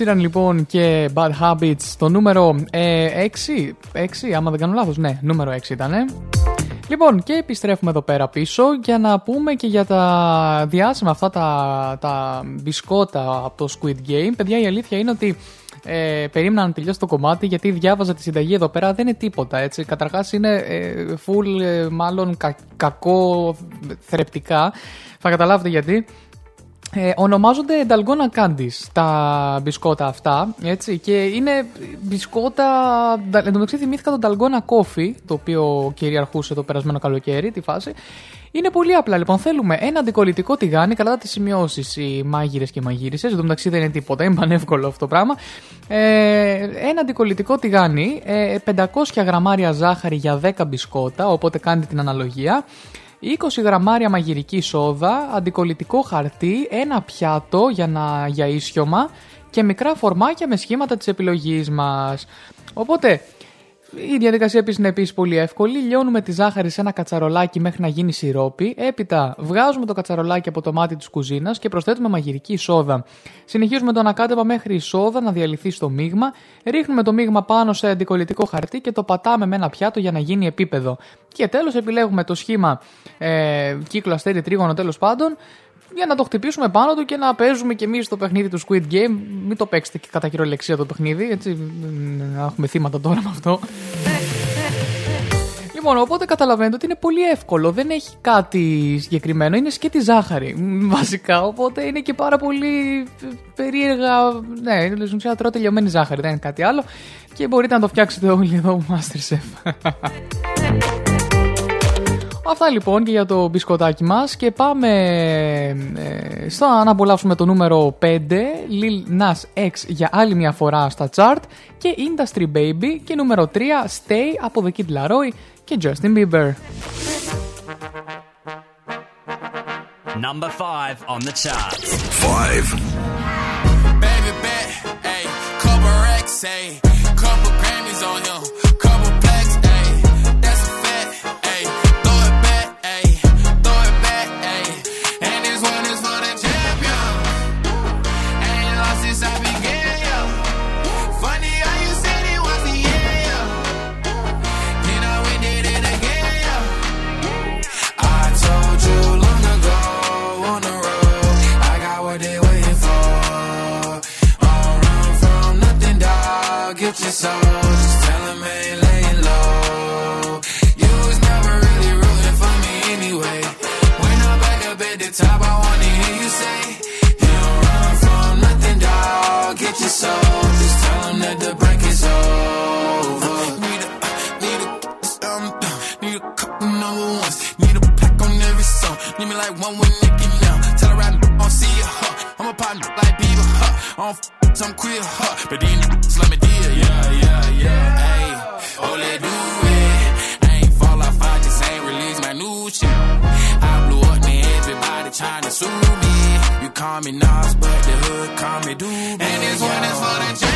Sheeran λοιπόν και Bad Habits στο νούμερο ε, 6, 6, άμα δεν κάνω ναι, νούμερο 6 ήτανε. Λοιπόν, και επιστρέφουμε εδώ πέρα πίσω για να πούμε και για τα διάσημα αυτά τα, τα μπισκότα από το Squid Game. Παιδιά, η αλήθεια είναι ότι ε, περίμενα να τελειώσει το κομμάτι γιατί διάβαζα τη συνταγή εδώ πέρα. Δεν είναι τίποτα έτσι. Καταρχάς είναι ε, full, ε, μάλλον κα, κακό θρεπτικά. Θα καταλάβετε γιατί. Ε, ονομάζονται Dalgona κάντι τα μπισκότα αυτά. Έτσι, και είναι μπισκότα. Εν τω μεταξύ θυμήθηκα τον Dalgona Coffee, το οποίο κυριαρχούσε το περασμένο καλοκαίρι, τη φάση. Είναι πολύ απλά λοιπόν. Θέλουμε ένα αντικολλητικό τηγάνι, καλά τις σημειώσεις οι μάγειρες και μαγείρισες. Εν τω μεταξύ δεν είναι τίποτα, είναι πανεύκολο αυτό το πράγμα. Ε, ένα αντικολλητικό τηγάνι, ε, 500 γραμμάρια ζάχαρη για 10 μπισκότα, οπότε κάνετε την αναλογία. 20 γραμμάρια μαγειρική σόδα, αντικολλητικό χαρτί, ένα πιάτο για, να, για ίσιωμα και μικρά φορμάκια με σχήματα της επιλογής μας. Οπότε η διαδικασία επίσης είναι επίσης πολύ εύκολη. Λιώνουμε τη ζάχαρη σε ένα κατσαρολάκι μέχρι να γίνει σιρόπι. Έπειτα βγάζουμε το κατσαρολάκι από το μάτι της κουζίνας και προσθέτουμε μαγειρική σόδα. Συνεχίζουμε το ανακάτεμα μέχρι η σόδα να διαλυθεί στο μείγμα. Ρίχνουμε το μείγμα πάνω σε αντικολλητικό χαρτί και το πατάμε με ένα πιάτο για να γίνει επίπεδο. Και τέλος επιλέγουμε το σχήμα ε, κύκλο αστέρι τρίγωνο τέλος πάντων για να το χτυπήσουμε πάνω του και να παίζουμε κι εμείς το παιχνίδι του Squid Game. Μην το παίξετε και κατά κυριολεξία το παιχνίδι, έτσι. Να έχουμε θύματα τώρα με αυτό. Λοιπόν, οπότε καταλαβαίνετε ότι είναι πολύ εύκολο. Δεν έχει κάτι συγκεκριμένο. Είναι σκέτη ζάχαρη, μ, βασικά. Οπότε είναι και πάρα πολύ περίεργα. Ναι, είναι στην ουσία τρώω τελειωμένη ζάχαρη. Δεν είναι κάτι άλλο. Και μπορείτε να το φτιάξετε όλοι εδώ, Masterchef. Αυτά λοιπόν και για το μπισκοτάκι μας και πάμε ε, στο να απολαύσουμε το νούμερο 5 Lil Nas X για άλλη μια φορά στα chart και Industry Baby και νούμερο 3 Stay από The Kid Laroi και Justin Bieber. Number five on the charts. Five. Baby bet, ayy, couple racks, ayy, couple Grammys on him, couple like one with Nicky now. Tell her I don't see you, huh? I'm a partner like Bieber, huh? I don't f- some queer, huh? But these niggas let me deal, yeah, yeah, yeah. Hey, oh, let do it. I ain't fall off, I just ain't release my new shit. I blew up, man, everybody trying to sue me. You call me Nas, but the hood call me Doobie. And this one is for the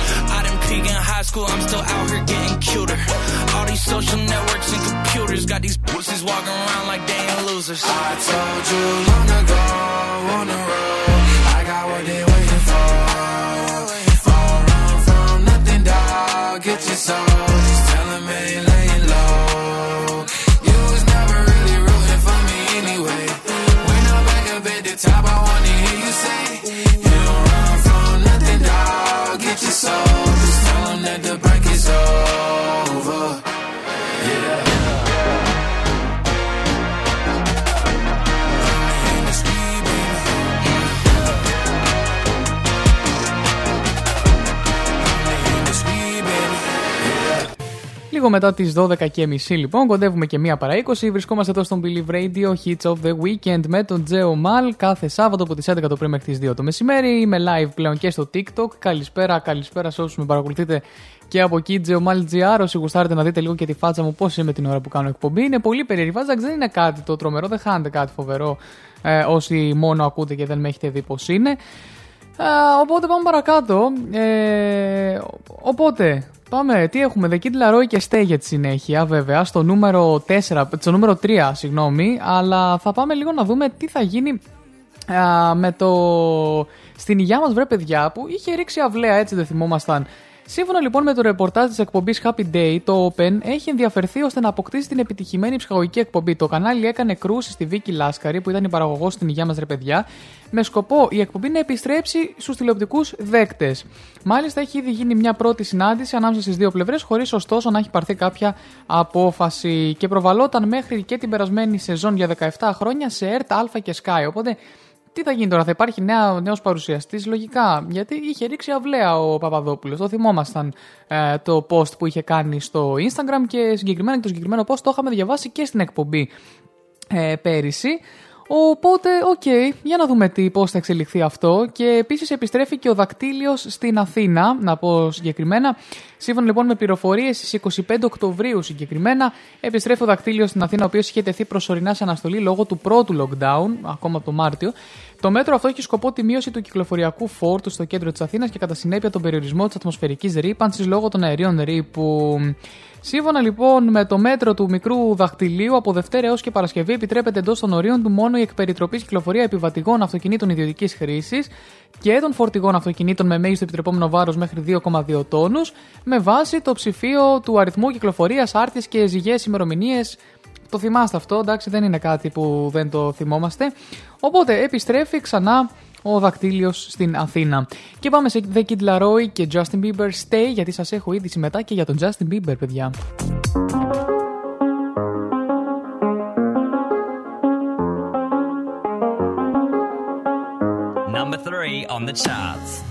Peak in high school, I'm still out here getting cuter. All these social networks and computers got these pussies walking around like they ain't losers. I told you long ago on the road, I got what they waiting for. Run from nothing, dog. Get your soul. Μετά τις 12.30 λοιπόν, κοντεύουμε και μία παρά 20. Βρισκόμαστε εδώ στον Believe Radio Hits of the Weekend με τον Τζέο Μαλ κάθε Σάββατο από τις 11 το πρωί μέχρι τις 2 το μεσημέρι. Είμαι live πλέον και στο TikTok. Καλησπέρα, καλησπέρα σε όσους με παρακολουθείτε και από εκεί. Τζέο Μαλ GR. Όσοι γουστάρετε να δείτε λίγο και τη φάτσα μου πώς είμαι την ώρα που κάνω εκπομπή. Είναι πολύ περίεργη φάτσα, δεν είναι κάτι το τρομερό, δεν χάνετε κάτι φοβερό ε, όσοι μόνο ακούτε και δεν με έχετε δει πώς είναι. Α, οπότε πάμε παρακάτω. Ε, οπότε, πάμε. Τι έχουμε, The Kid Laroi και Stay για τη συνέχεια, βέβαια, στο νούμερο 4, στο νούμερο 3, συγγνώμη. Αλλά θα πάμε λίγο να δούμε τι θα γίνει α, με το... Στην υγειά μας βρε παιδιά που είχε ρίξει αυλαία έτσι δεν θυμόμασταν Σύμφωνα λοιπόν με το ρεπορτάζ της εκπομπής Happy Day, το Open έχει ενδιαφερθεί ώστε να αποκτήσει την επιτυχημένη ψυχαγωγική εκπομπή. Το κανάλι έκανε κρούση στη Βίκη Λάσκαρη, που ήταν η παραγωγός στην υγεία μας, ρε παιδιά, με σκοπό η εκπομπή να επιστρέψει στους τηλεοπτικούς δέκτες. Μάλιστα, έχει ήδη γίνει μια πρώτη συνάντηση ανάμεσα στις δύο πλευρές, χωρίς ωστόσο να έχει πάρθει κάποια απόφαση. Και προβαλόταν μέχρι και την περασμένη σεζόν για 17 χρόνια σε ΕΡΤ, Alpha και ΣΚΑΪ. Οπότε τι θα γίνει τώρα, θα υπάρχει νέος παρουσιαστής, λογικά. Γιατί είχε ρίξει αυλαία ο Παπαδόπουλος. Το θυμόμασταν ε, το post που είχε κάνει στο Instagram και συγκεκριμένα και το συγκεκριμένο post το είχαμε διαβάσει και στην εκπομπή ε, πέρυσι. Οπότε, OK, okay, για να δούμε τι, πώς θα εξελιχθεί αυτό. Και επίσης επιστρέφει και ο Δακτύλιος στην Αθήνα, να πω συγκεκριμένα. Σύμφωνα λοιπόν με πληροφορίες, στις 25 Οκτωβρίου συγκεκριμένα, επιστρέφει ο Δακτύλιος στην Αθήνα, ο οποίος είχε τεθεί προσωρινά σε αναστολή λόγω του πρώτου lockdown, ακόμα από το Μάρτιο. Το μέτρο αυτό έχει σκοπό τη μείωση του κυκλοφοριακού φόρτου στο κέντρο της Αθήνας και κατά συνέπεια τον περιορισμό της ατμοσφαιρικής ρήπανσης λόγω των αερίων ρήπου. Σύμφωνα λοιπόν με το μέτρο του μικρού δαχτυλίου, από Δευτέρα έως και Παρασκευή επιτρέπεται εντός των ορίων του μόνο η εκπεριτροπή κυκλοφορία επιβατικών αυτοκινήτων ιδιωτικής χρήσης και των φορτηγών αυτοκινήτων με μέγιστο επιτρεπόμενο βάρος μέχρι 2,2 τόνους, με βάση το ψηφίο του αριθμού κυκλοφορίας, άρτης και ζυγές ημερομηνίες. Το θυμάστε αυτό, εντάξει, δεν είναι κάτι που δεν το θυμόμαστε. Οπότε επιστρέφει ξανά ο δακτύλιος στην Αθήνα. Και πάμε σε The Kid Laroi και Justin Bieber Stay, γιατί σας έχω είδηση μετά και για τον Justin Bieber, παιδιά. Number three on the charts.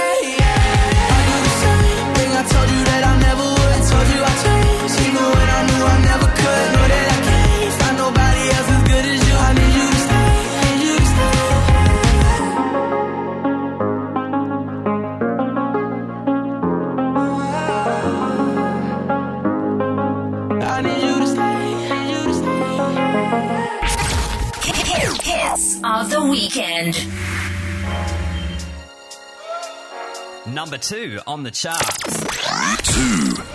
Weekend. Number two on the charts. Two.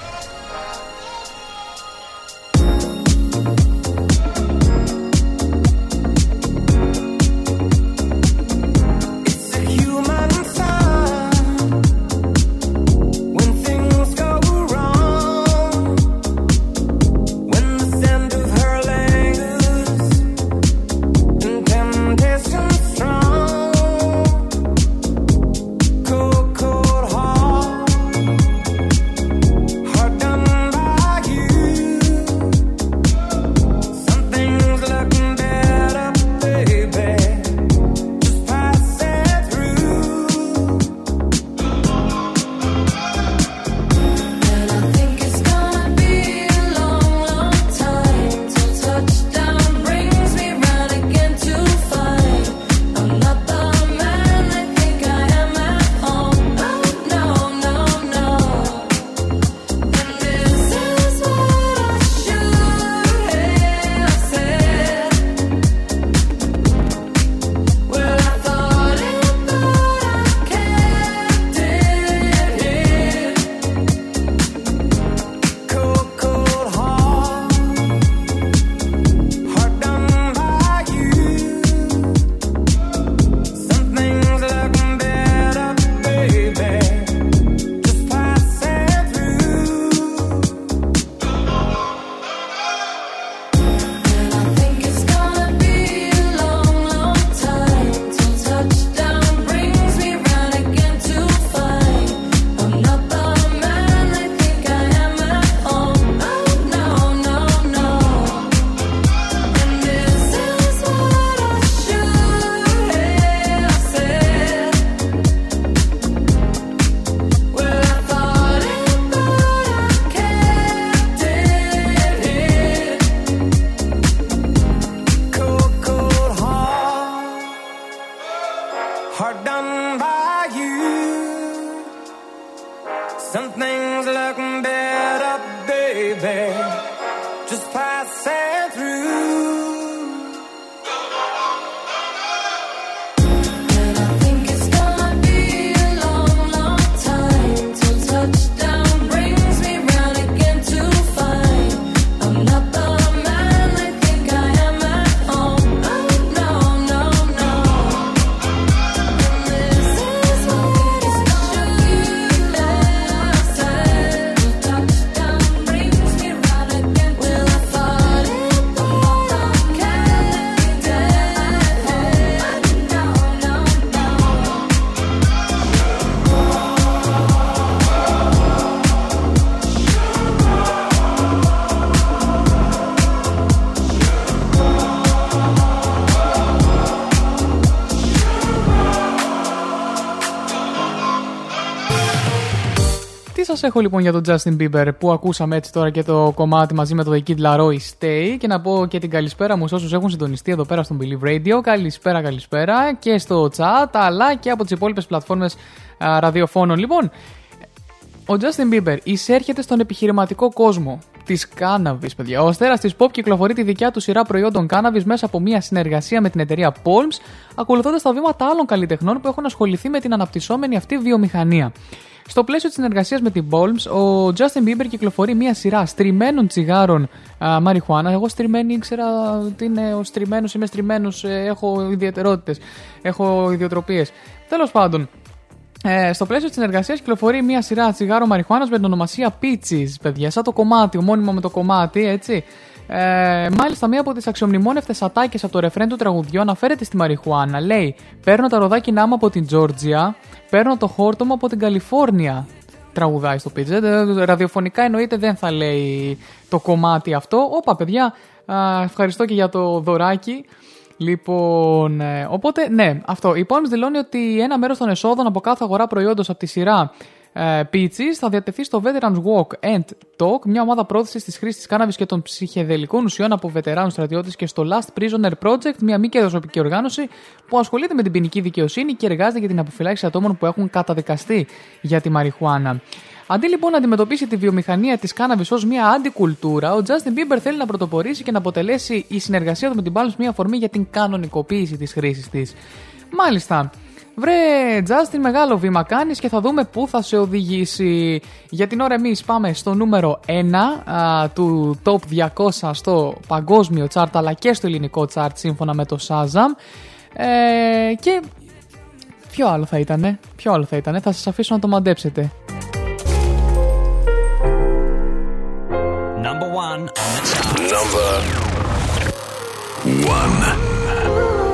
Σας έχω λοιπόν για τον Justin Bieber που ακούσαμε έτσι τώρα και το κομμάτι μαζί με το The Kid Laroi Stay και να πω και την καλησπέρα μου σε όσους έχουν συντονιστεί εδώ πέρα στον Believe Radio. Καλησπέρα, καλησπέρα και στο chat αλλά και από τις υπόλοιπες πλατφόρμες α, ραδιοφώνων. Λοιπόν, ο Justin Bieber εισέρχεται στον επιχειρηματικό κόσμο της κάναβη, παιδιά. Ο αστέρας της pop κυκλοφορεί τη δικιά του σειρά προϊόντων κάναβη μέσα από μια συνεργασία με την εταιρεία Palms, ακολουθώντας τα βήματα άλλων καλλιτεχνών που έχουν ασχοληθεί με την αναπτυσσόμενη αυτή βιομηχανία. Στο πλαίσιο της συνεργασίας με την Palms, ο Justin Bieber κυκλοφορεί μια σειρά στριμμένων τσιγάρων α, μαριχουάνα. Εγώ στριμμένη ήξερα ότι είναι ο στριμμένος, είμαι στριμμένος, έχω ιδιαιτερότητες, έχω ιδιοτροπίες. Τέλος πάντων, ε, στο πλαίσιο της συνεργασίας κυκλοφορεί μια σειρά τσιγάρο μαριχουάνας με την ονομασία Peaches, παιδιά, σαν το κομμάτι, ομώνυμο με το κομμάτι, έτσι. Ε, μάλιστα, μία από τις αξιομνημόνευτες ατάκες από το ρεφρέν του τραγουδιού αναφέρεται στη μαριχουάνα. Λέει: Παίρνω τα ροδάκινά μου από την Τζόρτζια, παίρνω το χόρτο μου από την Καλιφόρνια. Τραγουδάει στο Peaches. Ε, ραδιοφωνικά εννοείται δεν θα λέει το κομμάτι αυτό. Όπα, παιδιά, α, ευχαριστώ και για το δωράκι. Λοιπόν, ε, οπότε ναι, αυτό. Η Palms δηλώνει ότι ένα μέρος των εσόδων από κάθε αγορά προϊόντος από τη σειρά ε, Peaches θα διατεθεί στο Veterans Walk and Talk, μια ομάδα πρόθεσης της χρήσης τη κάναβη και των ψυχεδελικών ουσιών από βετεράνους στρατιώτες και στο Last Prisoner Project, μια μη κερδοσκοπική οργάνωση που ασχολείται με την ποινική δικαιοσύνη και εργάζεται για την αποφυλάξη ατόμων που έχουν καταδικαστεί για τη μαριχουάνα. Αντί λοιπόν να αντιμετωπίσει τη βιομηχανία της κάναβη ως μια αντικουλτούρα, ο Justin Bieber θέλει να πρωτοπορήσει και να αποτελέσει η συνεργασία του με την Palms μια αφορμή για την κανονικοποίηση της χρήσης της. Μάλιστα. Βρε, Justin, μεγάλο βήμα κάνεις και θα δούμε πού θα σε οδηγήσει. Για την ώρα, εμείς πάμε στο νούμερο 1 α, του top 200 στο παγκόσμιο chart αλλά και στο ελληνικό chart σύμφωνα με το Shazam. Ε, και ποιο άλλο θα ήτανε, ποιο άλλο θα ήτανε, θα σας αφήσω να το μαντέψετε. One.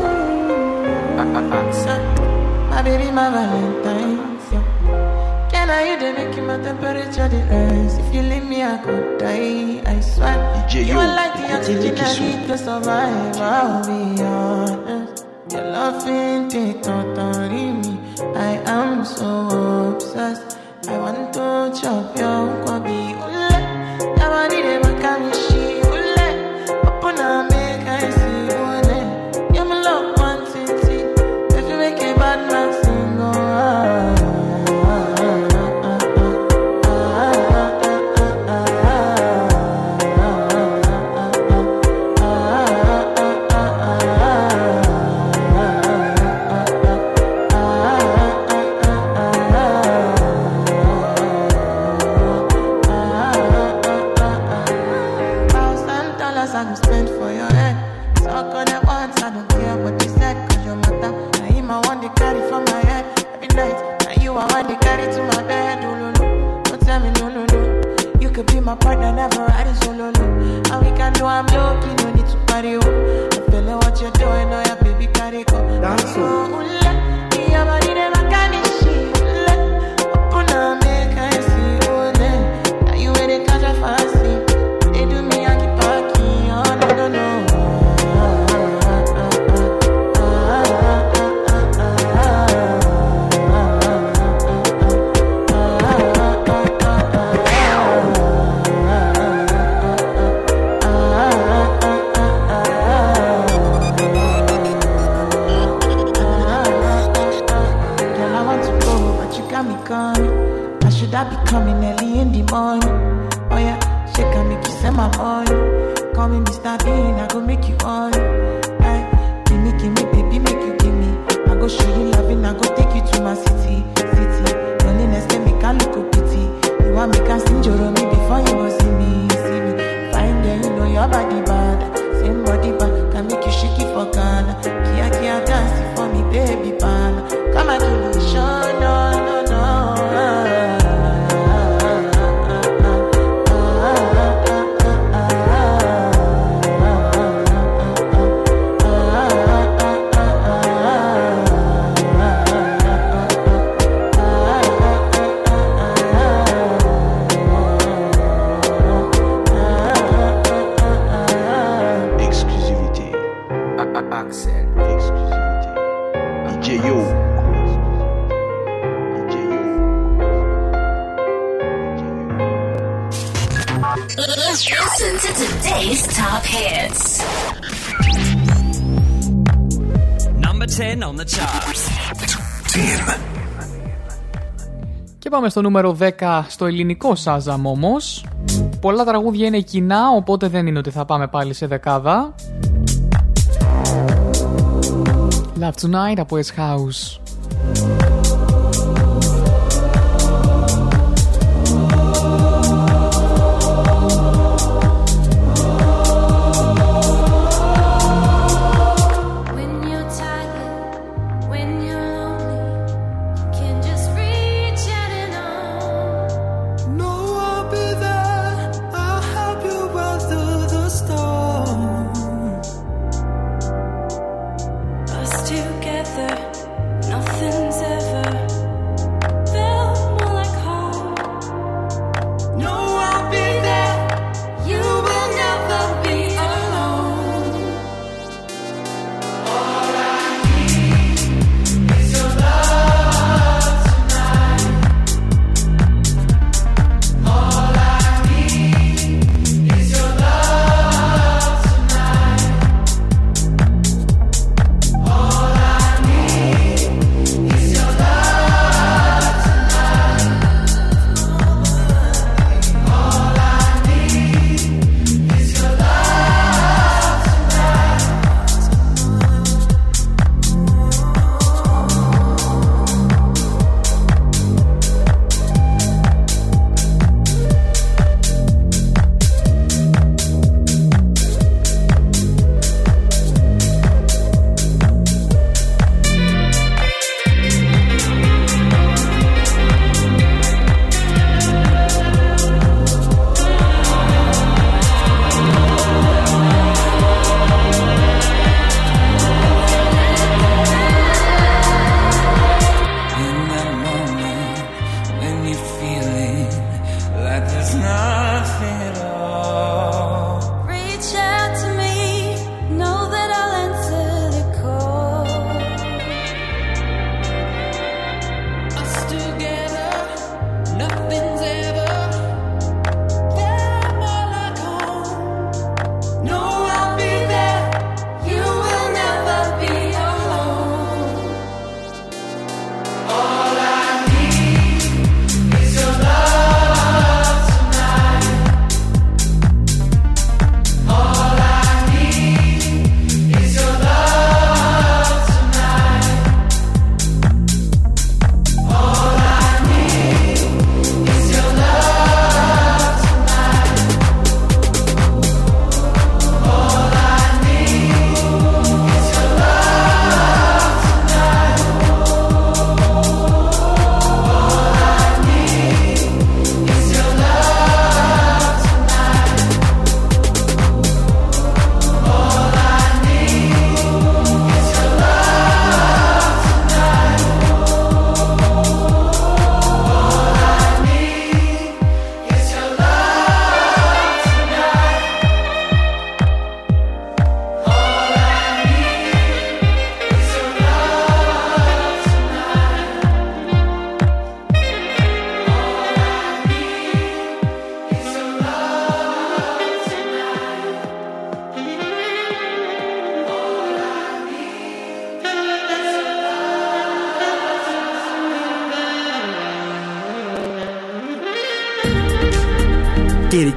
My baby, my Valentine's. Yeah. Can I you they make my temperature the rise? If you leave me, I could die. I swear. DJ you are like the oxygen I need to survive. I'll be honest. Your love ain't it totally me. I am so obsessed. I want to chop your kwabi. Ule, yabani de makamishi. Ule, Call me Mr. Bean, I go make you on. listen to today's top hits. Number 10 on the charts. 10. Και πάμε στο νούμερο 10 στο ελληνικό Σάζαμ όμω. Πολλά τραγούδια είναι κοινά, οπότε δεν είναι ότι θα πάμε πάλι σε δεκάδα. Love Tonight από S House.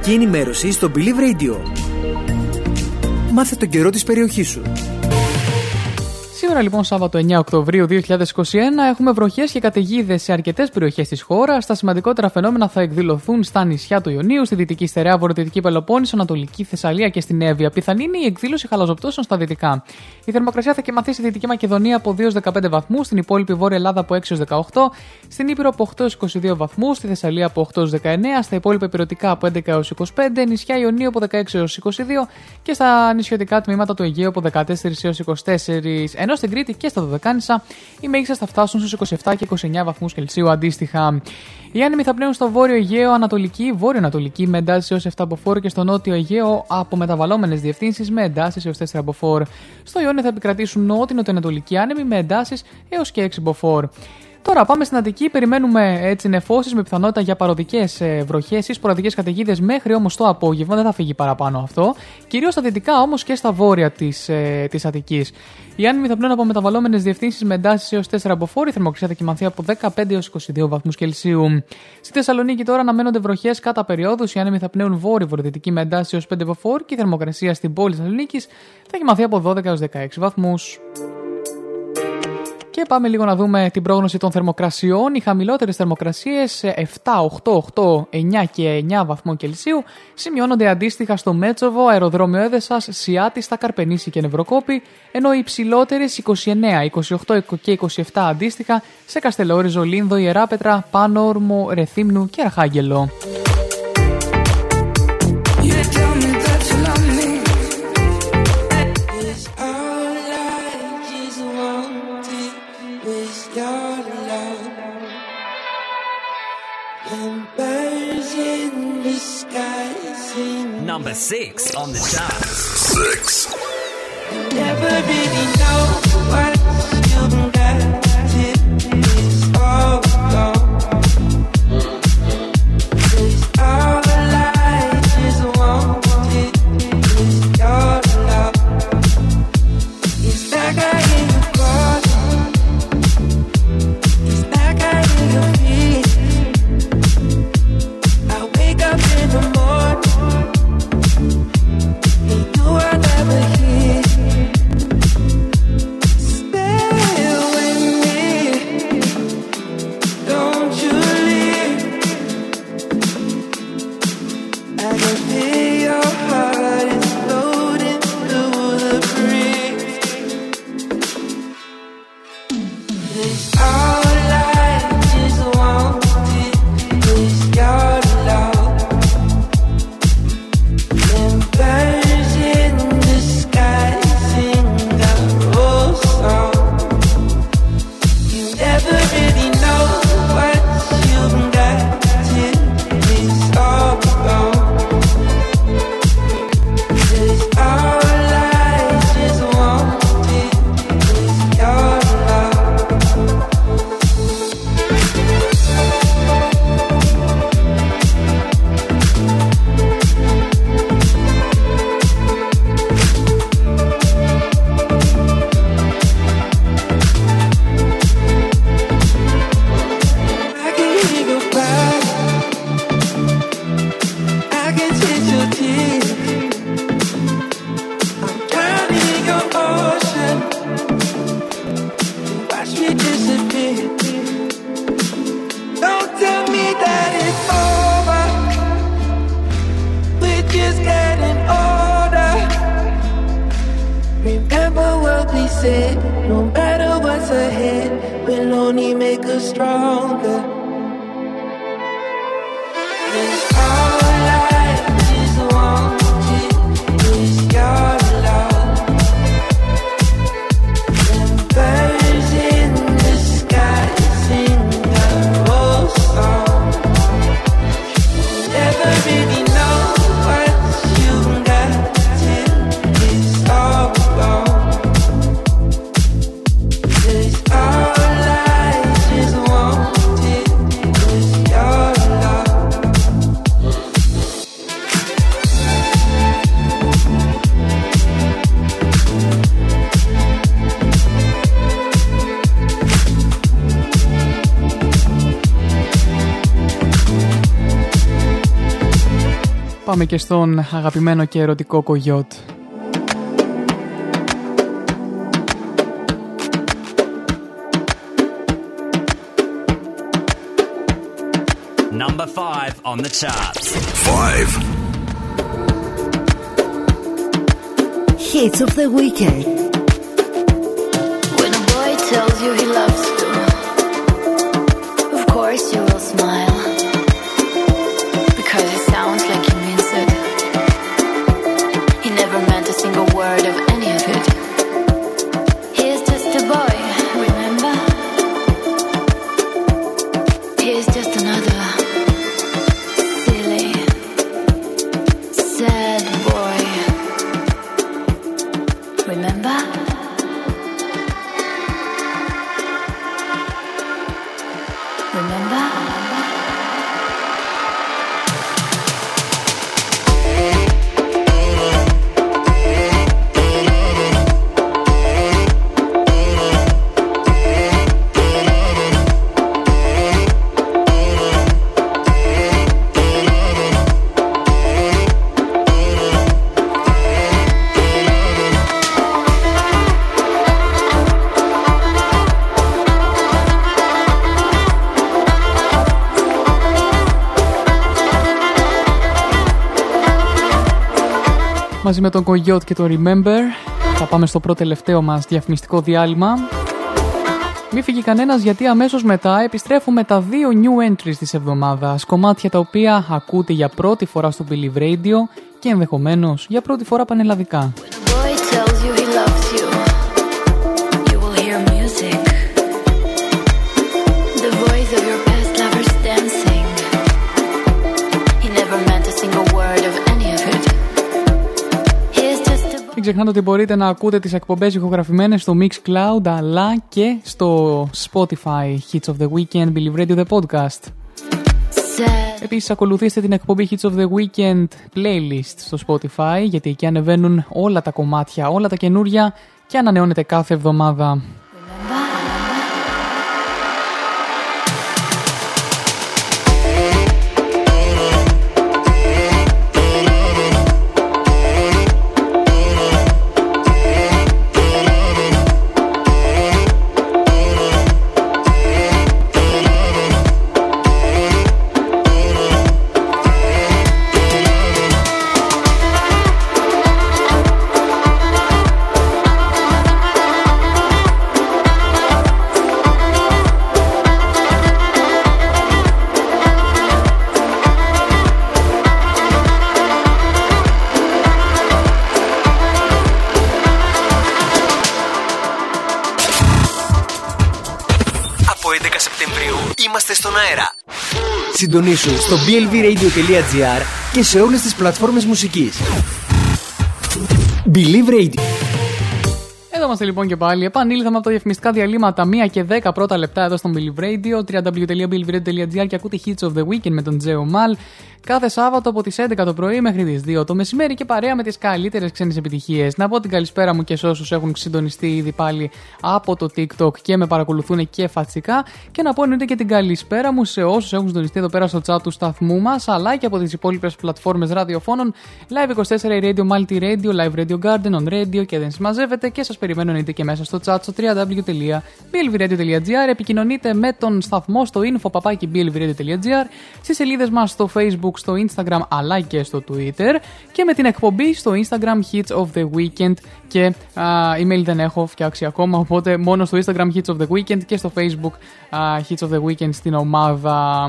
Καιρική ενημέρωση στο Believe Radio. Μάθε τον καιρό της περιοχής σου. Σήμερα λοιπόν Σάββατο 9 Οκτωβρίου 2021 έχουμε βροχές και καταιγίδες σε αρκετές περιοχές της χώρας. Τα σημαντικότερα φαινόμενα θα εκδηλωθούν στα νησιά του Ιωνίου, στη Δυτική Στερεά, Βορειοδυτική Πελοπόννησο, Ανατολική Θεσσαλία και στην Εύβοια. Πιθανή είναι η εκδήλωση χαλαζοπτώσεων στα δυτικά. Η θερμοκρασία θα κυμαθεί στη Δυτική Μακεδονία από 2-15 βαθμούς, στην υπόλοιπη Βόρεια Ελλάδα από 6-18, στην Ήπειρο από 8-22 βαθμούς, στη Θεσσαλία από 8-19, στα υπόλοιπα υπηρετικά από 11-25, νησιά Ιωνίου από 16-22 και στα νησιωτικά τμήματα του Αιγαίου από 14-24. Ενώ στην Κρήτη και στα Δωδεκάνησα οι μέγιστες θα φτάσουν στους 27 και 29 βαθμούς Κελσίου αντίστοιχα. Οι άνεμοι θα πνέουν στο βόρειο Αιγαίο Ανατολική, βόρειο-ανατολική με εντάσεις έως 7 από φόρ και στο νότιο Αιγαίο από μεταβαλλόμενες διευθύνσεις με εντάσεις έως 4 από φόρ. Στο Ιόνιο θα επικρατήσουν νότιο-νοτιοανατολικοί άνεμοι με εντάσεις έως και 6 από φόρ. Τώρα πάμε στην Αττική. Περιμένουμε έτσι νεφώσεις με πιθανότητα για παροδικές βροχές ή σποραδικές καταιγίδες μέχρι όμως το απόγευμα. Δεν θα φύγει παραπάνω αυτό. Κυρίως στα δυτικά όμως και στα βόρεια της ε, της Αττικής. Οι άνεμοι θα πνέουν από μεταβαλλόμενες διευθύνσεις με εντάσεις έως 4 από φόρη. Η θερμοκρασία θα κοιμανθεί από 15 έως 22 βαθμούς Κελσίου. Στη Θεσσαλονίκη τώρα αναμένονται βροχές κατά περιόδους. Οι άνεμοι θα πνέουν βόρειο-βορειοδυτική με εντάσεις έως 5 από φόρ και η θερμοκρασία στην πόλη Θεσσαλονίκης θα κοιμανθεί από 12 έως 16 βαθμούς. Και πάμε λίγο να δούμε την πρόγνωση των θερμοκρασιών. Οι χαμηλότερες θερμοκρασίες 7, 8, 8, 9 και 9 βαθμών Κελσίου σημειώνονται αντίστοιχα στο Μέτσοβο, αεροδρόμιο Έδεσας, Σιάτη, στα Καρπενήσι και Νευροκόπη, ενώ οι υψηλότερες 29, 28 και 27 αντίστοιχα σε Καστελόριζο, Λίνδο, Ιεράπετρα, Πάνορμο, Ρεθύμνου και Αρχάγγελο. You tell me Number six on the charts. Six. Never really know what you've got strong. Πάμε και στον αγαπημένο και ερωτικό κογιότ. Number five on the charts. Five. Hits of the weekend. When a boy tells you he loves you, με τον Κογιότ και το Remember θα πάμε στο πρώτο τελευταίο μας διαφημιστικό διάλειμμα. Μη φύγει κανένας γιατί αμέσως μετά επιστρέφουμε τα δύο new entries της εβδομάδας. Κομμάτια τα οποία ακούτε για πρώτη φορά στο Believe Radio και ενδεχομένως για πρώτη φορά πανελλαδικά. Ξεχνάτε ότι μπορείτε να ακούτε τις εκπομπές ηχογραφημένες στο Mixcloud αλλά και στο Spotify Hits of the Weekend Believe Radio The Podcast. sad. Επίσης ακολουθήστε την εκπομπή Hits of the Weekend playlist στο Spotify γιατί εκεί ανεβαίνουν όλα τα κομμάτια, όλα τα καινούρια και ανανεώνεται κάθε εβδομάδα. Συντονίσου στο blvradio.gr και σε όλες τις πλατφόρμες μουσικής. Believe Radio. Εδώ είμαστε λοιπόν και πάλι. Επανήλθαμε από τα διαφημιστικά διαλύματα 1 και 10 πρώτα λεπτά εδώ στο Billy Radio, www.billivradio.gr και ακούτε Hits of the Weekend με τον Τζέο Μαλ. Κάθε Σάββατο από τις 11 το πρωί μέχρι τις 2 το μεσημέρι και παρέα με τις καλύτερες ξένες επιτυχίες. Να πω την καλησπέρα μου και σε όσους έχουν συντονιστεί ήδη πάλι από το TikTok και με παρακολουθούν και φατσικά. Και να πω εννοείται και την καλησπέρα μου σε όσους έχουν συντονιστεί εδώ πέρα στο chat του σταθμού μας, αλλά και από τις υπόλοιπες πλατφόρμες ραδιοφώνων Live 24 Radio, Multi Radio, Live Radio Garden, On Radio και δεν συμμαζεύεται και σας περιμένω εννοείται και μέσα στο chat στο www.blvradio.gr. Επικοινωνείτε με τον σταθμό στο info.blvradio.gr, στις σελίδες μας στο Facebook, στο Instagram αλλά και στο Twitter και με την εκπομπή στο Instagram Hits of the Weekend και α, email δεν έχω φτιάξει ακόμα οπότε μόνο στο Instagram Hits of the Weekend και στο Facebook α, Hits of the Weekend στην ομάδα.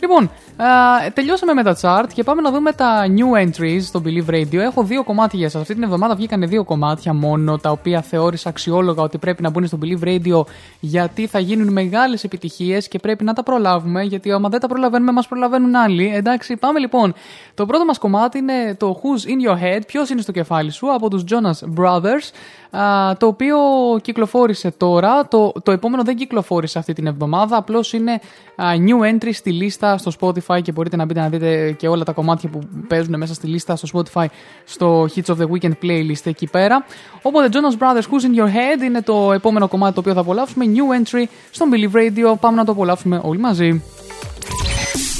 Λοιπόν, α, τελειώσαμε με τα chart και πάμε να δούμε τα new entries στο Believe Radio. Έχω δύο κομμάτια για σας. Αυτή την εβδομάδα βγήκαν δύο κομμάτια μόνο, τα οποία θεώρησα αξιόλογα ότι πρέπει να μπουν στο Believe Radio γιατί θα γίνουν μεγάλες επιτυχίες και πρέπει να τα προλάβουμε. Γιατί άμα δεν τα προλαβαίνουμε, μας προλαβαίνουν άλλοι. Εντάξει, πάμε λοιπόν. Το πρώτο μας κομμάτι είναι το Who's in your head, ποιος είναι στο κεφάλι σου, από τους Jonas Brothers. α, το οποίο κυκλοφόρησε τώρα. Το, το επόμενο δεν κυκλοφόρησε αυτή την εβδομάδα. Απλώς είναι α, new entry στη λίστα στο Spotify Spotify και μπορείτε να μπείτε να δείτε και όλα τα κομμάτια που παίζουν μέσα στη λίστα στο Spotify στο Hits of the Weekend playlist εκεί πέρα. Οπότε Jonas Brothers Who's in Your Head είναι το επόμενο κομμάτι το οποίο θα απολαύσουμε. New entry στο Believe Radio. Πάμε να το απολαύσουμε όλοι μαζί.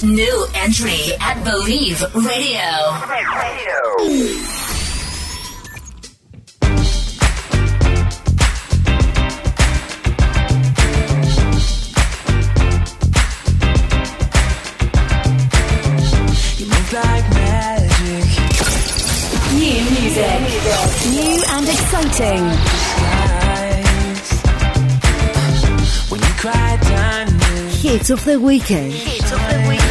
New entry at Believe Radio. New and exciting. Hits of the weekend. Of the weekend.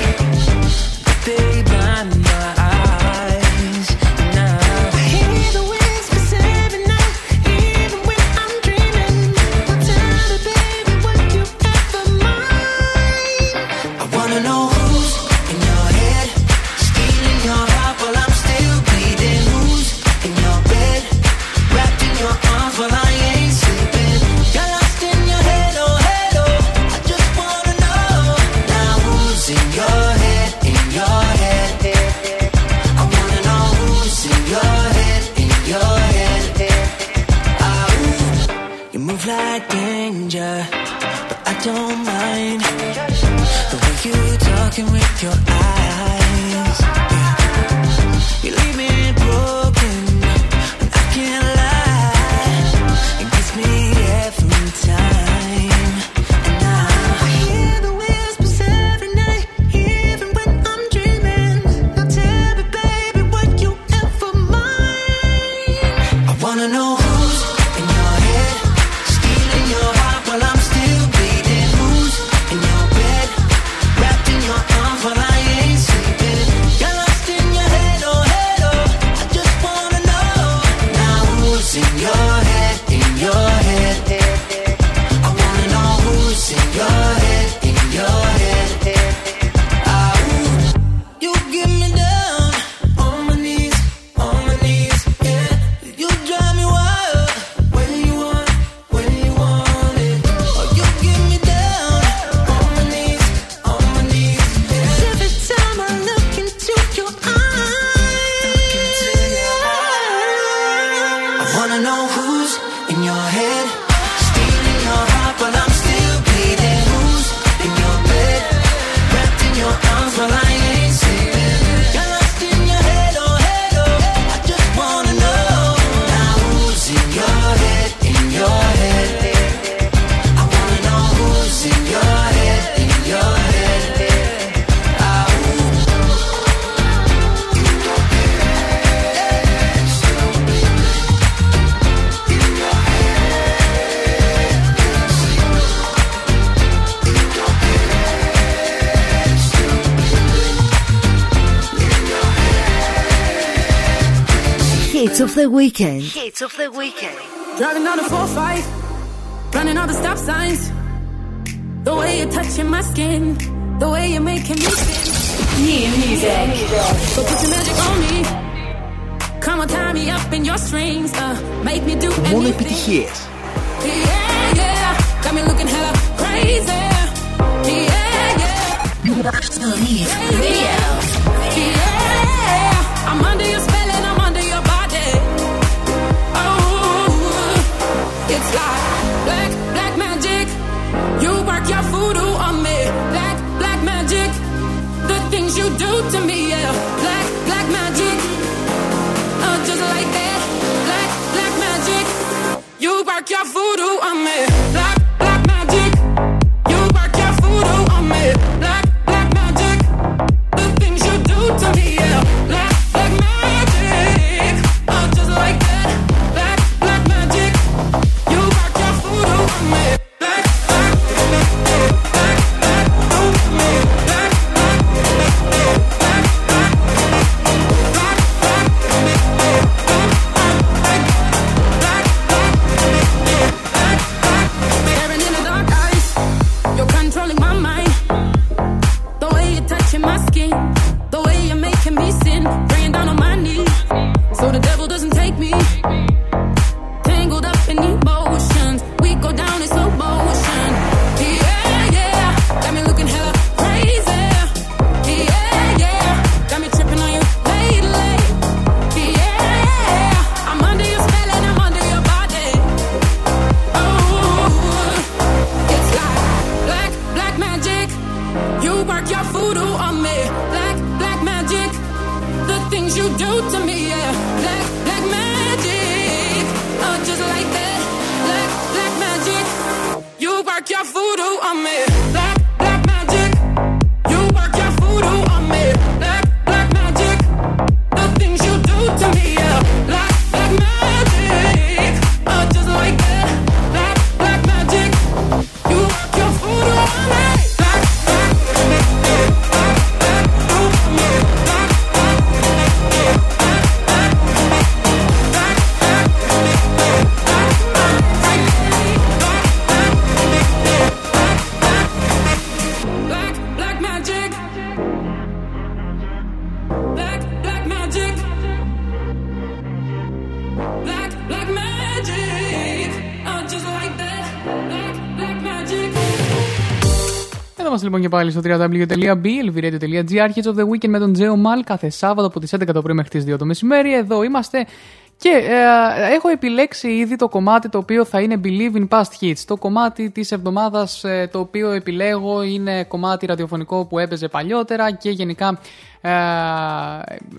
weekend. Hits of the weekend. Driving on a 4 5, running all the stop signs. The way you're touching my skin, the way you're making me sing. New music. So put your magic on me. Come on, tie me up in your strings. Uh, make me do Μόνο επιτυχίες. Yeah, yeah, got me looking hella crazy. Yeah, yeah. You watch the lead Yeah, Yeah, I'm under your spell. Και πάλι στο www.blvradio.gr Hits of the Weekend με τον Τζέο Μαλ κάθε Σάββατο από τις 11 το πρωί μέχρι τις 2 το μεσημέρι. Εδώ είμαστε και ε, έχω επιλέξει ήδη το κομμάτι το οποίο θα είναι Believe in Past Hits. Το κομμάτι της εβδομάδας ε, το οποίο επιλέγω είναι κομμάτι ραδιοφωνικό που έπαιζε παλιότερα και γενικά ε,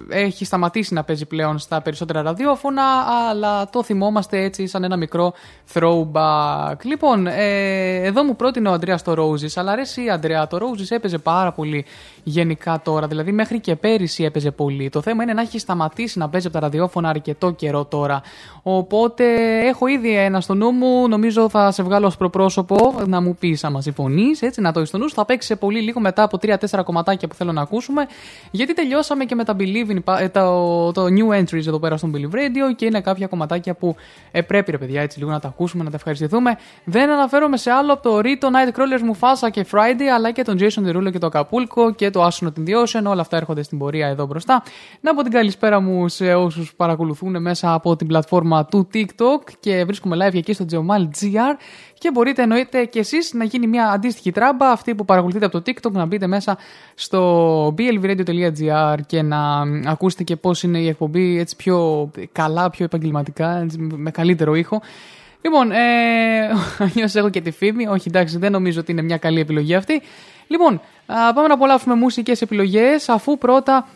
έχει σταματήσει να παίζει πλέον στα περισσότερα ραδιόφωνα αλλά το θυμόμαστε έτσι σαν ένα μικρό throwback. Λοιπόν, ε, εδώ μου πρότεινε ο Αντρέας το Roses αλλά αρέσει η Αντρέα, το Roses έπαιζε πάρα πολύ γενικά τώρα, δηλαδή μέχρι και πέρυσι έπαιζε πολύ. Το θέμα είναι να έχει σταματήσει να παίζει από τα ραδιόφωνα αρκετό καιρό τώρα. Οπότε έχω ήδη ένα στο νου μου, νομίζω θα σε βγάλω ως προπρόσωπο να μου πεις άμα συμφωνείς, έτσι να το έχεις στο νου σου. Θα παίξει σε πολύ λίγο μετά από 3-4 κομματάκια που θέλω να ακούσουμε, γιατί τελειώσαμε και με τα Believe in, Pa- ε, το, το new entries εδώ πέρα στον Believe Radio και είναι κάποια κομματάκια που ε, πρέπει ρε παιδιά έτσι λίγο να τα ακούσουμε, να τα ευχαριστηθούμε. Δεν αναφέρομαι σε άλλο από το Rito Nightcrawlers Mufasa και Friday, αλλά και τον Jason Derulo και το Acapulco και το Astronaut in the Ocean. Όλα αυτά έρχονται στην πορεία εδώ μπροστά. Να πω την καλησπέρα μου σε όσους παρακολουθούν μέσα από την πλατφόρμα του TikTok και βρίσκομαι live εκεί στο Geomal GR. Και μπορείτε εννοείται και εσείς να γίνει μια αντίστοιχη τράμπα, αυτή που παρακολουθείτε από το TikTok, να μπείτε μέσα στο blvradio.gr και να ακούσετε και πώς είναι η εκπομπή έτσι πιο καλά, πιο επαγγελματικά, έτσι, με καλύτερο ήχο. Λοιπόν, ε, αλλιώς έχω και τη φήμη. Όχι, εντάξει, δεν νομίζω ότι είναι μια καλή επιλογή αυτή. Λοιπόν, α, πάμε να απολαύσουμε μουσικές επιλογές, αφού πρώτα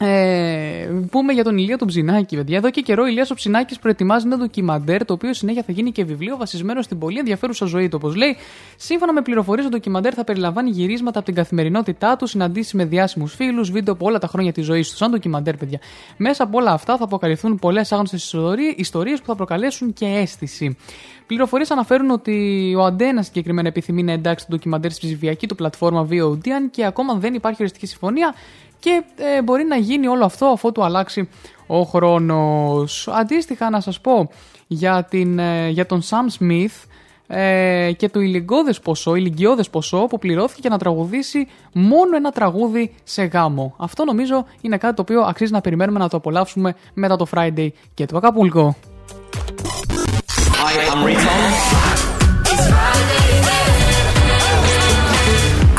ε, πούμε για τον Ηλία τον Ψινάκη, παιδιά. Εδώ και καιρό ο Ηλίας ο Ψινάκης προετοιμάζει ένα ντοκιμαντέρ, το οποίο συνέχεια θα γίνει και βιβλίο βασισμένο στην πολύ ενδιαφέρουσα ζωή του. Όπως λέει, σύμφωνα με πληροφορίες, το ντοκιμαντέρ θα περιλαμβάνει γυρίσματα από την καθημερινότητά του, συναντήσεις με διάσημους φίλους, βίντεο από όλα τα χρόνια της ζωής του. Σαν ντοκιμαντέρ, παιδιά. Μέσα από όλα αυτά θα αποκαλυφθούν πολλές άγνωστες ιστορίες που θα προκαλέσουν και αίσθηση. Πληροφορίες αναφέρουν ότι ο Αντένα συγκεκριμένα επιθυμεί να εντάξει το ντοκιμαντέρ στη ψηφιακή του πλατφόρμα VOD, αν και ακόμα δεν υπάρχει οριστική συμφωνία και ε, μπορεί να γίνει όλο αυτό αφού του αλλάξει ο χρόνος. Αντίστοιχα να σας πω για, την, ε, για τον Sam Smith ε, και το ηλικιώδες ποσό, ηλικιώδες ποσό που πληρώθηκε να τραγουδήσει μόνο ένα τραγούδι σε γάμο. Αυτό νομίζω είναι κάτι το οποίο αξίζει να περιμένουμε να το απολαύσουμε μετά το Friday και το Acapulco. Hi, I'm Riton.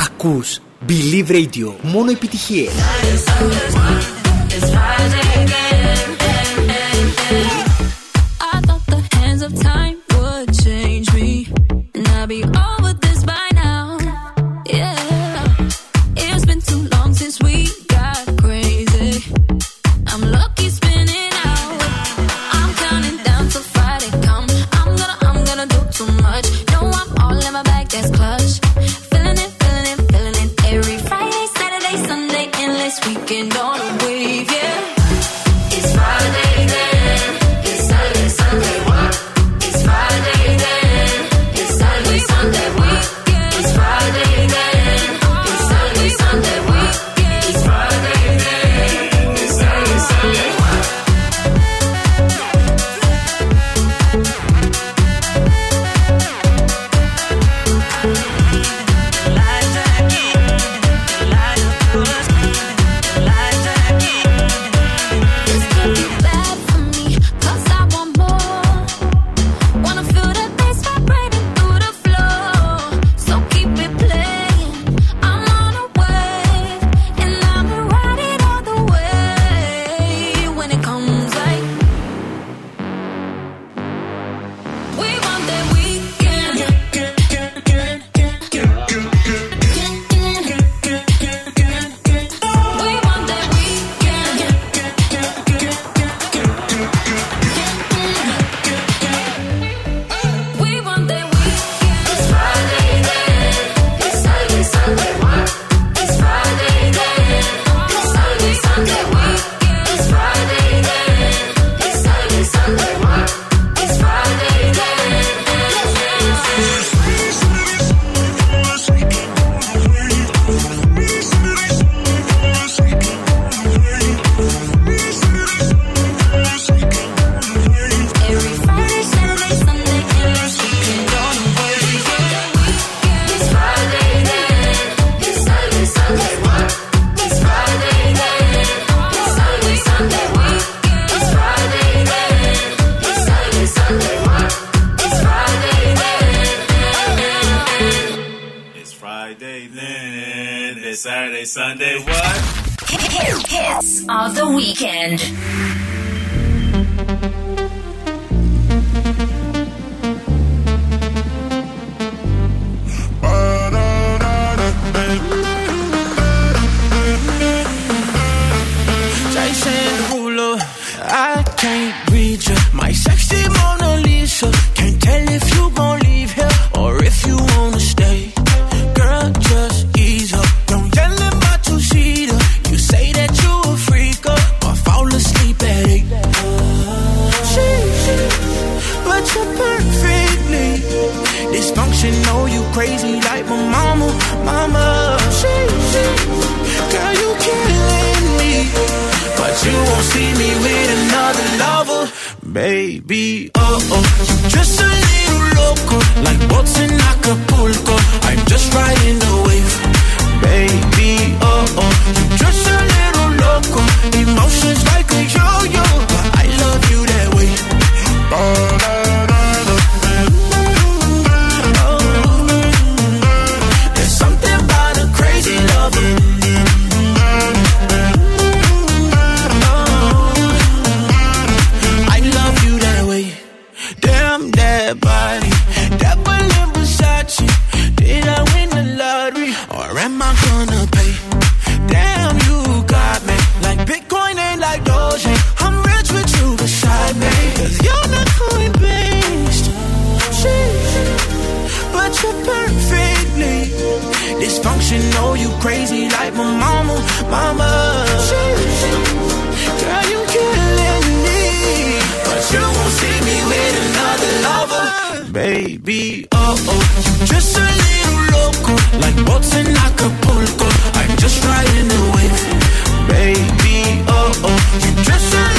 Ακούς Believe Radio. Μόνο επιτυχίες. Baby, oh oh. Just a little loco. Like boats in Acapulco. I'm just riding the wave. Baby, oh oh. Just a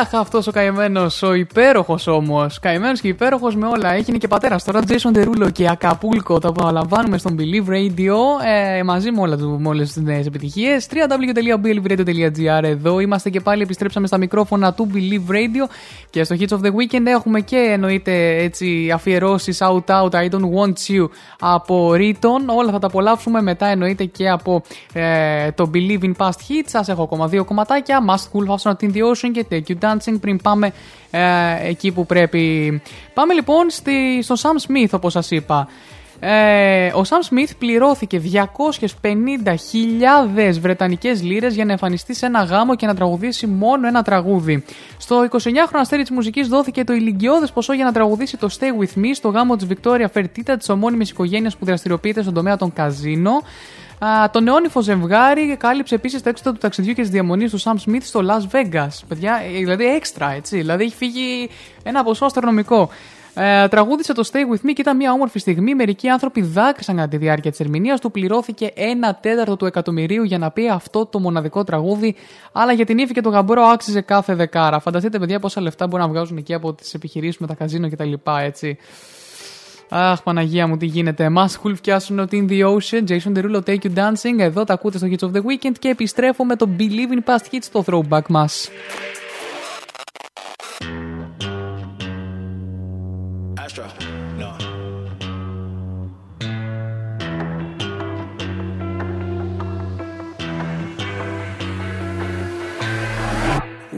Αχ, αυτός ο καημένος, ο υπέροχος όμω. Καημένος και υπέροχος με όλα. Έγινε και πατέρας τώρα, Jason Derulo και Ακαπούλκο. Τα απολαμβάνουμε στον Believe Radio ε, μαζί με, όλα του, με όλες τις νέες επιτυχίες. www.believeradio.gr εδώ είμαστε και πάλι. Επιστρέψαμε στα μικρόφωνα του Believe Radio και στο Hits of the Weekend έχουμε και εννοείται έτσι αφιερώσεις Out Out I Don't Want You από Riton. Όλα θα τα απολαύσουμε μετά εννοείται και από ε, το Believe in Past Hits. Σας έχω ακόμα δύο κομματάκια. Must Cool Fasten Out in the Ocean και Take You Dancing πριν πάμε ε, εκεί που πρέπει. Πάμε λοιπόν στη, στο Sam Smith όπως σας είπα. Ε, ο Sam Smith πληρώθηκε 250.000 βρετανικές λίρες για να εμφανιστεί σε ένα γάμο και να τραγουδήσει μόνο ένα τραγούδι. Στο 29χρονο αστέρι της μουσικής δόθηκε το ηλικιώδες ποσό για να τραγουδήσει το Stay With Me στο γάμο της Victoria Fertitta της ομώνυμης οικογένειας που δραστηριοποιείται στον τομέα των καζίνο. Α, το νεόνυφο ζευγάρι κάλυψε επίσης τα έξοδα του ταξιδιού και τη διαμονής του Sam Smith στο Las Vegas. Παιδιά, ε, δηλαδή έξτρα, έτσι. Δηλαδή έχει φύγει ένα ποσό αστρονομικό. Ε, τραγούδισε το Stay With Me και ήταν μια όμορφη στιγμή. Μερικοί άνθρωποι δάκρυσαν κατά τη διάρκεια της ερμηνείας του. Πληρώθηκε ένα τέταρτο του εκατομμυρίου για να πει αυτό το μοναδικό τραγούδι. Αλλά για την ύφη και τον γαμπρό άξιζε κάθε δεκάρα. Φανταστείτε, παιδιά, πόσα λεφτά μπορούν να βγάζουν εκεί από τις επιχειρήσεις με τα καζίνο κτλ. Έτσι. Αχ, Παναγία μου, τι γίνεται. Μας Cool φτιάσουν ότι in the ocean. Jason Derulo, Take You Dancing. Εδώ τα ακούτε στο Hits of the Weekend και επιστρέφω με το Believe in Past Hits στο throwback μας. Astro, no.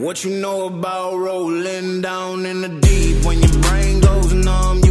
What you know about rolling down in the deep? When your brain goes numb, you can call that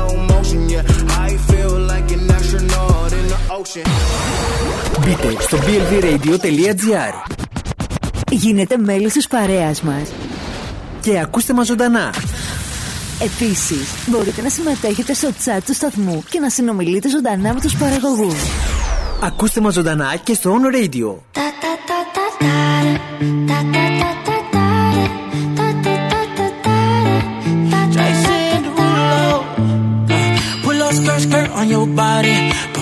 slow motion. Yeah, I feel like an astronaut in the ocean; Μπείτε στο blvradio.gr Γίνετε μέλος της παρέας μας. και ακούστε μας ζωντανά. Επίσης, μπορείτε να συμμετέχετε στο chat του σταθμού και να συνομιλείτε ζωντανά με τους παραγωγούς. Ακούστε μας ζωντανά και στο On Radio.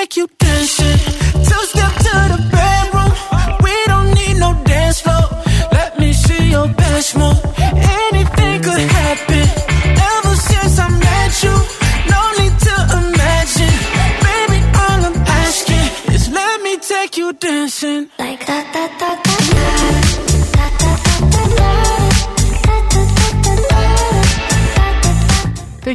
take you dancing. Two step to the bedroom. We don't need no dance floor. Let me see your best move.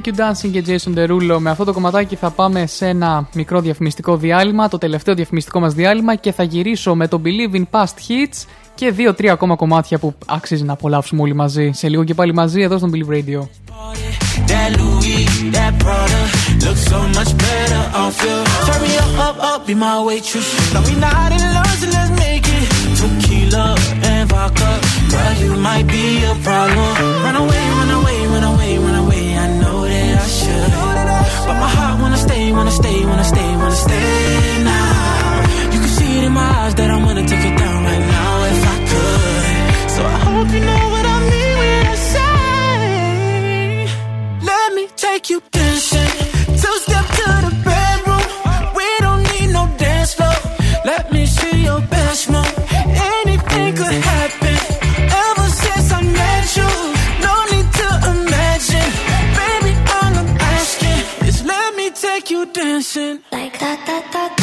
Thank you, Dancing και Jason. Derulo με αυτό το κομμάτι θα πάμε σε ένα μικρό διαφημιστικό διάλειμμα, το τελευταίο διαφημιστικό μας διάλειμμα και θα γυρίσω με το Believe in Past Hits και δύο-τρία ακόμα κομμάτια που αξίζει να απολαύσουμε όλοι μαζί. Σε λίγο και πάλι μαζί εδώ στον Believe Radio. But my heart wanna stay, wanna stay, wanna stay, wanna stay now. You can see it in my eyes that I wanna take it down right now if I could. So I hope you know what I mean when I say. Let me take you dancing. Dancing. Like that, that, that.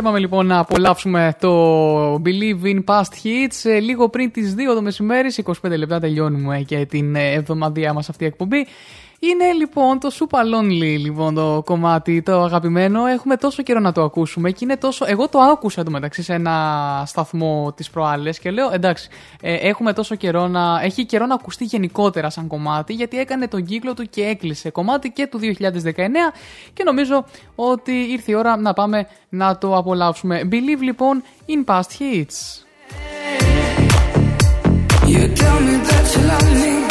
Για πάμε λοιπόν να απολαύσουμε το Believe in Past Hits ε, λίγο πριν τις 2 το μεσημέρι, σε 25 λεπτά τελειώνουμε και την ε, εβδομαδία μας αυτή η εκπομπή. Είναι λοιπόν το Super Lonely, λοιπόν, το κομμάτι, το αγαπημένο. Έχουμε τόσο καιρό να το ακούσουμε και είναι τόσο. Εγώ το άκουσα εντωμεταξύ σε ένα σταθμό της προάλλες και λέω εντάξει, ε, έχουμε τόσο καιρό να. Έχει καιρό να ακουστεί γενικότερα σαν κομμάτι, γιατί έκανε τον κύκλο του και έκλεισε κομμάτι και του 2019 και νομίζω ότι ήρθε η ώρα να πάμε να το απολαύσουμε. Believe λοιπόν in past hits. You.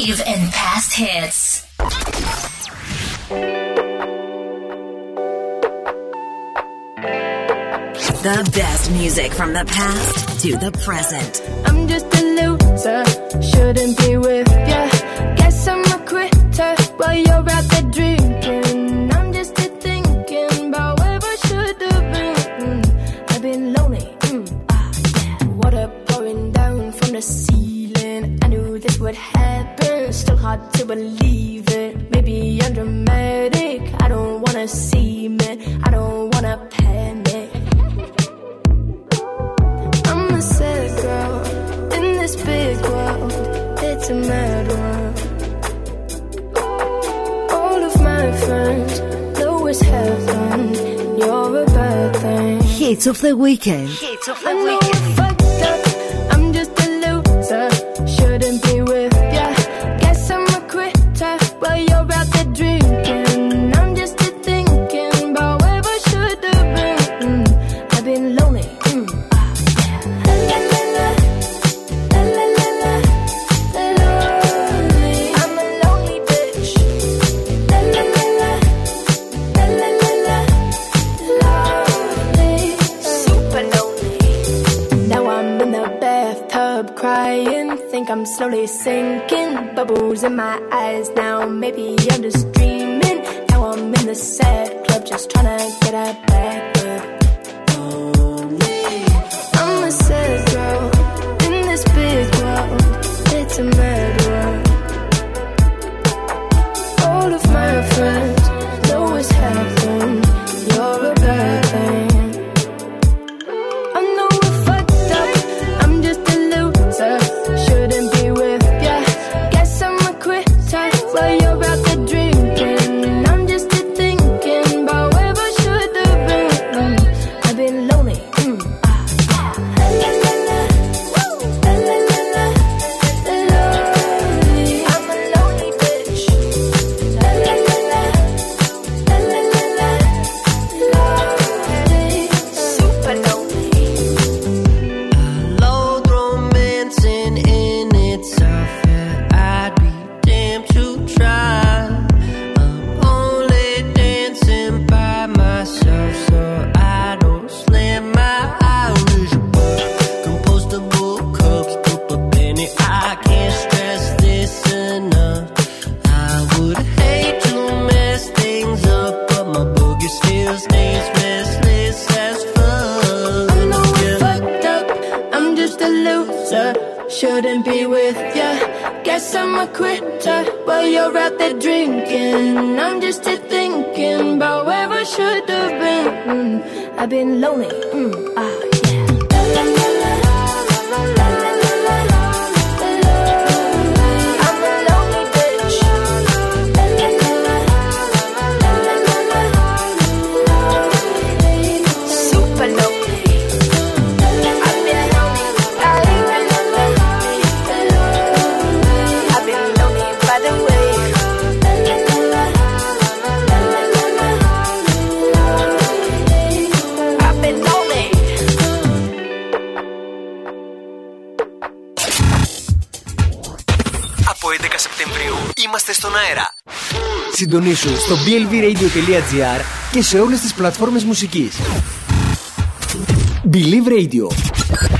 Live and Past Hits. The best music from the past to the present. I'm just a loser, shouldn't be with ya. Guess I'm a quitter while you're out there drinking. I'm just a thinking about where I should have been. I've been lonely, mm, ah, yeah. Water pouring down from the ceiling. I knew this would happen it's still hard to believe it. Maybe I'm dramatic, I don't wanna see it, I don't wanna panic. I'm a sad girl in this big world, it's a mad world. All of my friends know it's heaven, you're a bad thing. Of the weekend. Hit of the weekend. sinking, bubbles in my eyes now. Maybe I'm just dreaming. Now I'm in the sad club, just trying to get up. radio.gr και σε όλες τις πλατφόρμες μουσικής. Believe Radio.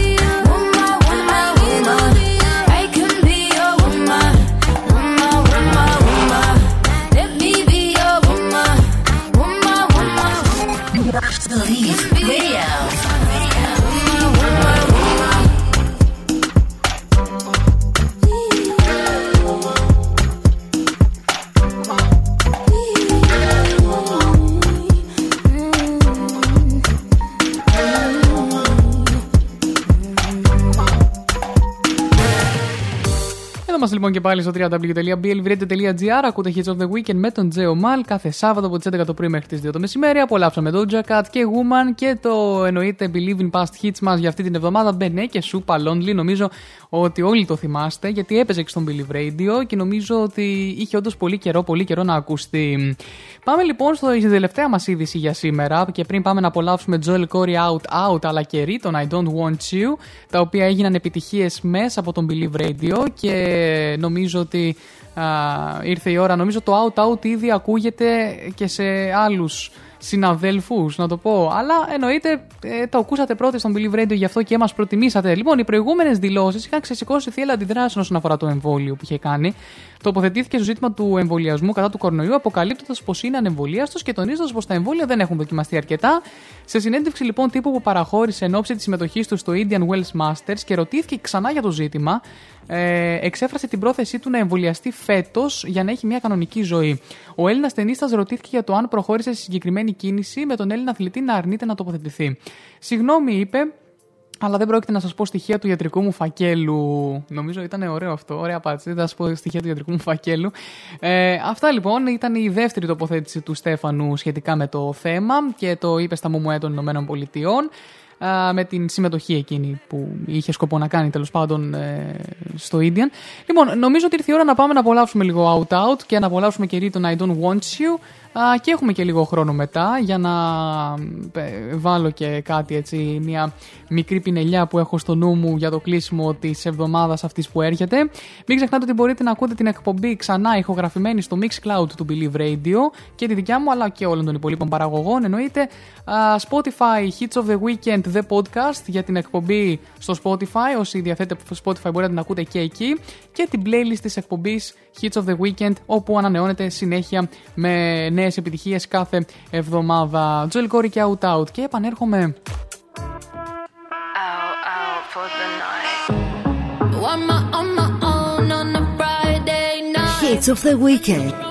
λοιπόν και πάλι στο www.blvradio.gr. Ακούτε Hits of the Weekend με τον Τζέο Μαλ κάθε Σάββατο από τις 11 το πρωί μέχρι τις 2 το μεσημέρι. Απολαύσαμε το Cat και Woman και το εννοείται Believe in Past Hits μας για αυτή την εβδομάδα. Μπενέ και Super Lonely. Νομίζω ότι όλοι το θυμάστε γιατί έπαιζε και στον Believe Radio και νομίζω ότι είχε όντως πολύ καιρό, πολύ καιρό να ακουστεί. Πάμε λοιπόν στο, στην τελευταία μας είδηση για σήμερα και πριν πάμε να απολαύσουμε Joel Corey Out Out αλλά και Riton I Don't Want You τα οποία έγιναν επιτυχίες μέσα από τον Believe Radio και νομίζω ότι α, ήρθε η ώρα. Νομίζω το Out Out ήδη ακούγεται και σε άλλους συναδέλφους, να το πω. Αλλά εννοείται ε, το ακούσατε πρώτοι στον Believe Radio, γι' αυτό και μας προτιμήσατε. Λοιπόν, οι προηγούμενες δηλώσεις είχαν ξεσηκώσει θύελα αντιδράσεων όσον αφορά το εμβόλιο που είχε κάνει. Τοποθετήθηκε στο ζήτημα του εμβολιασμού κατά του κορονοϊού, αποκαλύπτοντας πως είναι ανεμβολίαστος και τονίζοντας πως τα εμβόλια δεν έχουν δοκιμαστεί αρκετά. Σε συνέντευξη λοιπόν τύπου που παραχώρησε εν ώψη της συμμετοχής του στο Indian Wells Masters και ρωτήθηκε ξανά για το ζήτημα, ε, εξέφρασε την πρόθεσή του να εμβολιαστεί φέτος για να έχει μια κανονική ζωή. Ο Έλληνας ταινίστας ρωτήθηκε για το αν προχώρησε στη συγκεκριμένη κίνηση με τον Έλληνα αθλητή να αρνείται να τοποθετηθεί. Συγγνώμη, είπε, αλλά δεν πρόκειται να σας πω στοιχεία του ιατρικού μου φακέλου. Νομίζω ήταν ωραίο αυτό. Ωραία απάντηση. Δεν θα σας πω στοιχεία του ιατρικού μου φακέλου. Ε, αυτά λοιπόν ήταν η δεύτερη τοποθέτηση του Στέφανου σχετικά με το θέμα και το είπε στα ΜΟΜΟΕ των Ηνωμένων Πολιτειών α, με την συμμετοχή εκείνη που είχε σκοπό να κάνει τέλος πάντων ε, στο Indian. Λοιπόν, νομίζω ότι ήρθε η ώρα να πάμε να απολαύσουμε λίγο Out Out και να απολαύσουμε και τον I Don't Want You. Α, και έχουμε και λίγο χρόνο μετά για να ε, βάλω και κάτι έτσι, μια μικρή πινελιά που έχω στο νου μου για το κλείσιμο της εβδομάδας αυτής που έρχεται. Μην ξεχνάτε ότι μπορείτε να ακούτε την εκπομπή ξανά ηχογραφημένη στο Mixcloud του Believe Radio και τη δικιά μου αλλά και όλων των υπολείπων παραγωγών. Εννοείται α, Spotify Hits of the Weekend The Podcast για την εκπομπή στο Spotify. Όσοι διαθέτετε Spotify μπορείτε να την ακούτε και εκεί. Και την playlist της εκπομπής Hits of the Weekend, όπου ανανεώνεται συνέχεια με νέες επιτυχίες κάθε εβδομάδα. Τζολ Κόρη και Out Out. Και επανέρχομαι. Hits of the Weekend.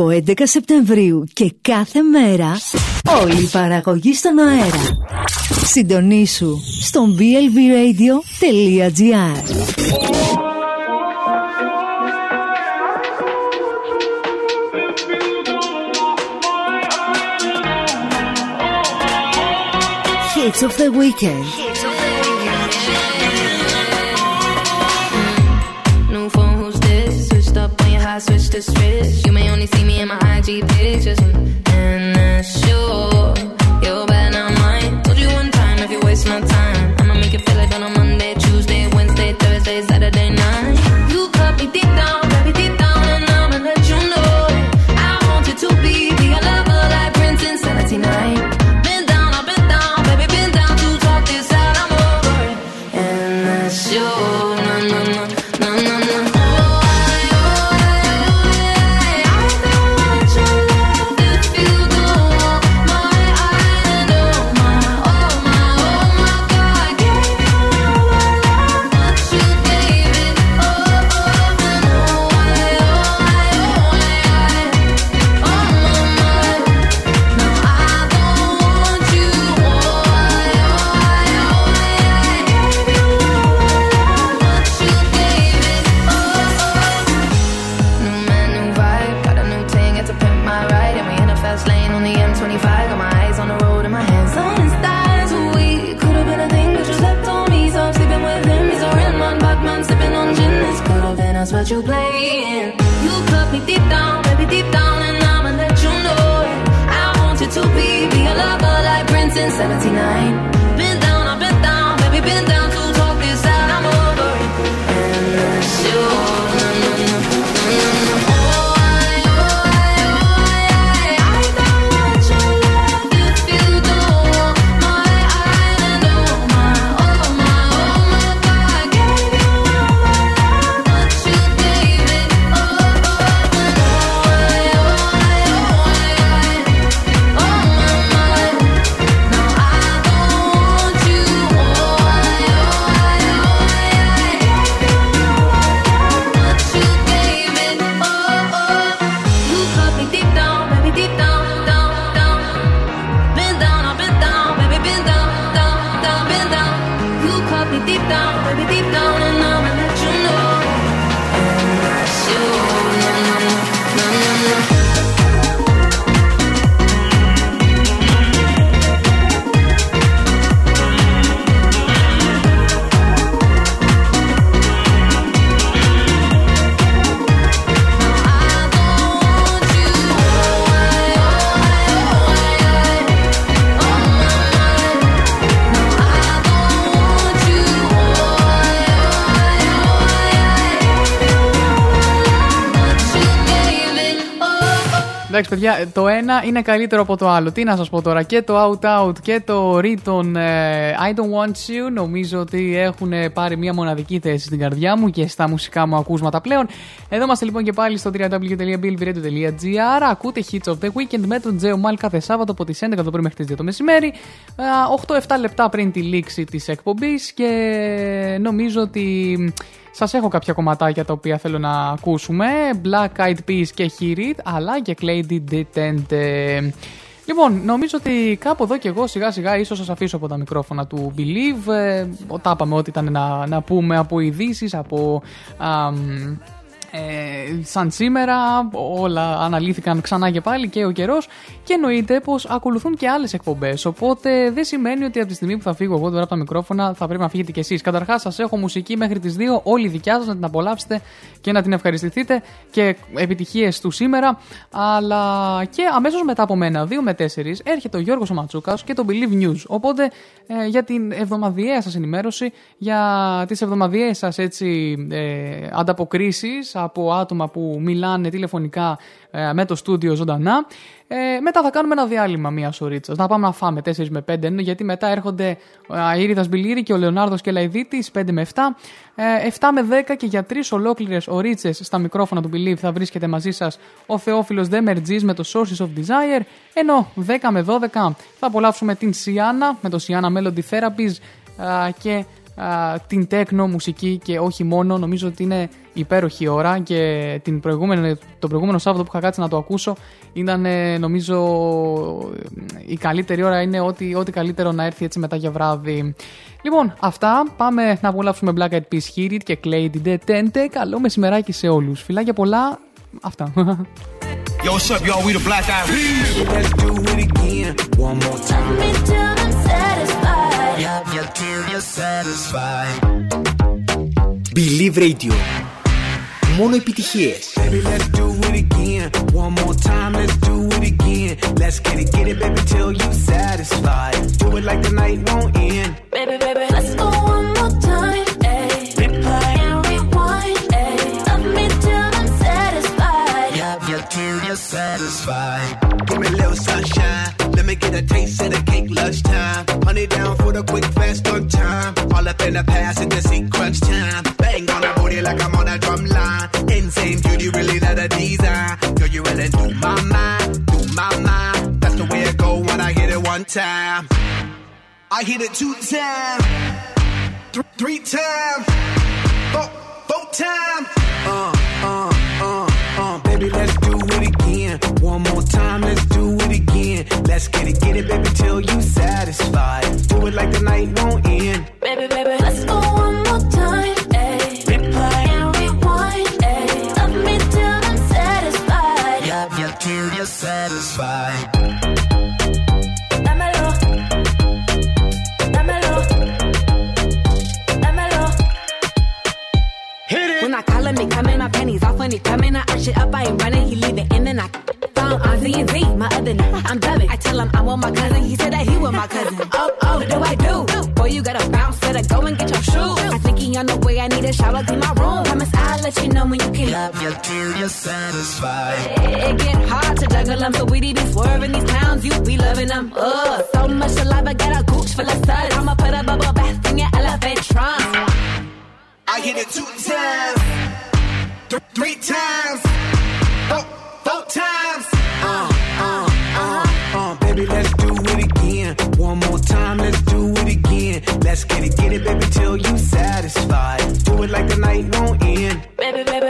Από 11 Σεπτεμβρίου και κάθε μέρα όλη η παραγωγή στον αέρα. Συντονίσου στο blvradio.gr Hits of the Weekend Baby. Baby, deep down, Εντάξει, παιδιά, το ένα είναι καλύτερο από το άλλο. Τι να σας πω τώρα, και το Out Out και το Riton ε, I Don't Want You νομίζω ότι έχουν πάρει μια μοναδική θέση στην καρδιά μου και στα μουσικά μου ακούσματα πλέον. Εδώ είμαστε λοιπόν και πάλι στο www.billviradio.gr. Ακούτε Hits of the Weekend με τον Τζέο Μάλ κάθε Σάββατο από τις 11 το πρωί μέχρι τις 2 το μεσημέρι. 8-7 λεπτά πριν τη λήξη της εκπομπής και νομίζω ότι Σας έχω κάποια κομματάκια τα οποία θέλω να ακούσουμε. Black Eyed Peas και Hear It, αλλά και Clady Detente. Λοιπόν, νομίζω ότι κάπου εδώ και εγώ σιγά σιγά ίσως σας αφήσω από τα μικρόφωνα του Believe. Ε, τα είπαμε ότι ήταν να, να πούμε από ειδήσεις, από... αμ, Ε, σαν σήμερα όλα αναλύθηκαν ξανά και πάλι και ο καιρός και εννοείται πως ακολουθούν και άλλες εκπομπές. Οπότε δεν σημαίνει ότι από τη στιγμή που θα φύγω εγώ τώρα από τα μικρόφωνα θα πρέπει να φύγετε κι εσείς. Καταρχάς, σας έχω μουσική μέχρι τις 2, όλη δικιά σας να την απολαύσετε και να την ευχαριστηθείτε και επιτυχίες του σήμερα. Αλλά και αμέσως μετά από μένα, 2 με 4, έρχεται ο Γιώργος Ματσούκας και το Believe News. Οπότε ε, για την εβδομαδιαία σας ενημέρωση, για τις εβδομαδιαίες σας έτσι ε, ανταποκρίσεις από άτομα που μιλάνε τηλεφωνικά ε, με το στούντιο ζωντανά. Ε, μετά θα κάνουμε ένα διάλειμμα μία ωρίτσα. Να πάμε να φάμε 4 με 5, γιατί μετά έρχονται ο Αήριδα Μπιλίρη και ο Λεωνάρδος και Λαϊδίτη 5 με 7. Ε, 7 με 10 και για 3 ολόκληρες ωρίτσες στα μικρόφωνα του Believe θα βρίσκεται μαζί σας ο Θεόφιλος Δέμερτζής με το Sources of Desire. Ενώ 10 με 12 θα απολαύσουμε την Σιάννα με το Σιάννα Melody Therapies α, και α, την τέκνο μουσική και όχι μόνο. Νομίζω ότι είναι υπέροχη ώρα και την προηγούμενη, το προηγούμενο Σάββατο που είχα κάτσει να το ακούσω ήταν ε, νομίζω η καλύτερη ώρα είναι ό,τι, ό,τι καλύτερο να έρθει έτσι μετά για βράδυ. Λοιπόν, αυτά. Πάμε να απολαύσουμε Black Eyed Peas Hit It και Clay Dide Tente. Καλό μεσημεράκι σε όλους. Φιλάκια πολλά. Αυτά. Yo, what's up, y'all? We the Black Eyed Peas. Let's do it again. One more time. Yeah, yeah, till you're satisfied. Believe Radio. Μόνο επιτυχίες. Baby, let's do it again. One more time, let's do it again. Let's get it, get it, baby, till you satisfied. Do it like the night won't end. Baby, baby, let's go one more time. Ayy. Replay and rewind. Ayy. Love me till I'm satisfied. Yeah, yeah, till you're satisfied. get a taste of the cake lunchtime. Honey down for the quick fast on time. All up in the past and the sequence time. Bang on the booty like I'm on a drum line. Insane beauty, really that a design. Girl, you really do my mind, do my mind. That's the way it go when I hit it one time. I hit it two times, th- three times, four, four times. Uh, uh, uh, uh, baby, let's do it again. One more time, let's again. Let's get it, get it, baby, till you satisfied. Do it like the night won't end. Baby, baby, let's go one more time. Ayy. Replay and rewind. Ayy. Love me till I'm satisfied. Yeah, yeah, till you're satisfied. When I call him, he coming, my panties off when he coming. I arch it up, I ain't running, he leave it, and then I on Z and Z, my other name. I'm dubbing. I tell him I want my cousin, he said that he want my cousin. Oh, oh, what do I do? Boy, you gotta bounce, better go and get your shoes. I think he on the way, I need a shower, clean my room. Promise I'll let you know when you can. Yeah, yeah, till you're satisfied. It get hard to juggle them, so we be swerving these clowns, you be loving them. Ugh, so much alive, I got a gooch full of suds. I'ma put a bubble bath in your elephant trunk. I hit it two times, th- three times, four, four times. It, get it, baby, till you satisfied. Do it like the night won't end. Baby, baby,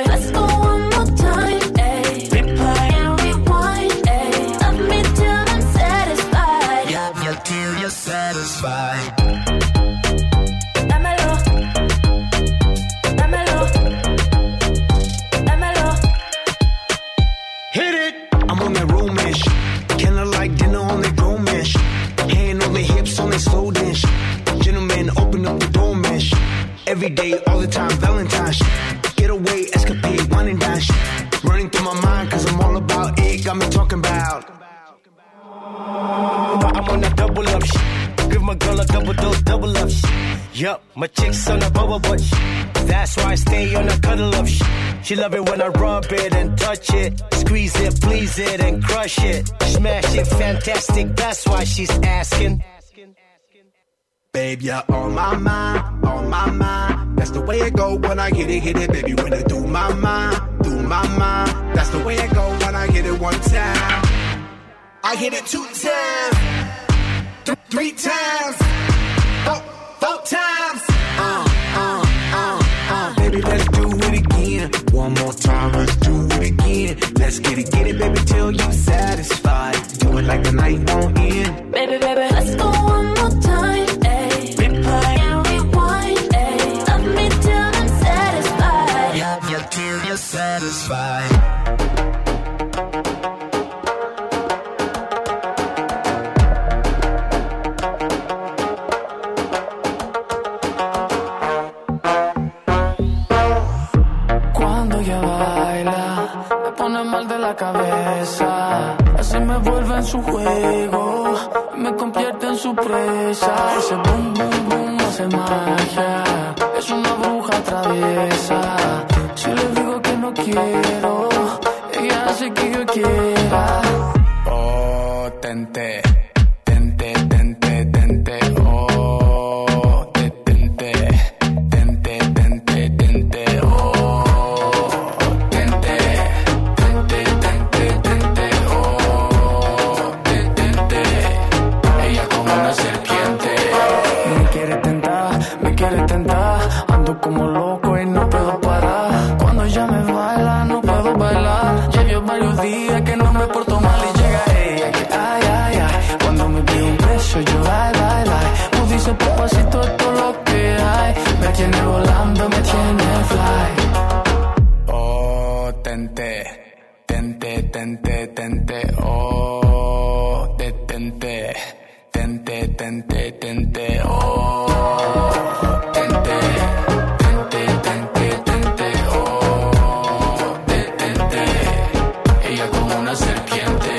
Yup, my chick's on a bubble butt. That's why I stay on a cuddle up. She love it when I rub it and touch it. Squeeze it, please it, and crush it. Smash it, fantastic. That's why she's asking. Babe, you're on my mind, on my mind. That's the way it go when I hit it, hit it, baby. When I do my mind, do my mind. That's the way it go when I hit it one time. I hit it two times, th- three times, four, times. Uh, uh, uh, uh. Baby, let's do it again. One more time, let's do it again. Let's get it, get it, baby, till you're satisfied. Do it like the night won't end. Baby, baby, let's go one more time. Ayy. Replay and rewind. Ayy. Love me till I'm satisfied. Yeah, yeah, till you're satisfied. Ese boom, boom, boom hace magia. Es una bruja traviesa. Si le digo que no quiero, ella hace que yo quiera. Oh, Papacito esto es lo que hay. Me tiene volando, me tiene fly. Oh, tente, tente, tente, tente, oh, te- tente, tente, tente, tente, oh, tente, tente, tente, tente, oh, te- tente, ella como una serpiente.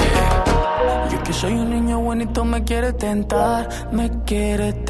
Yo que soy un niño bonito me quiere tentar, me quiere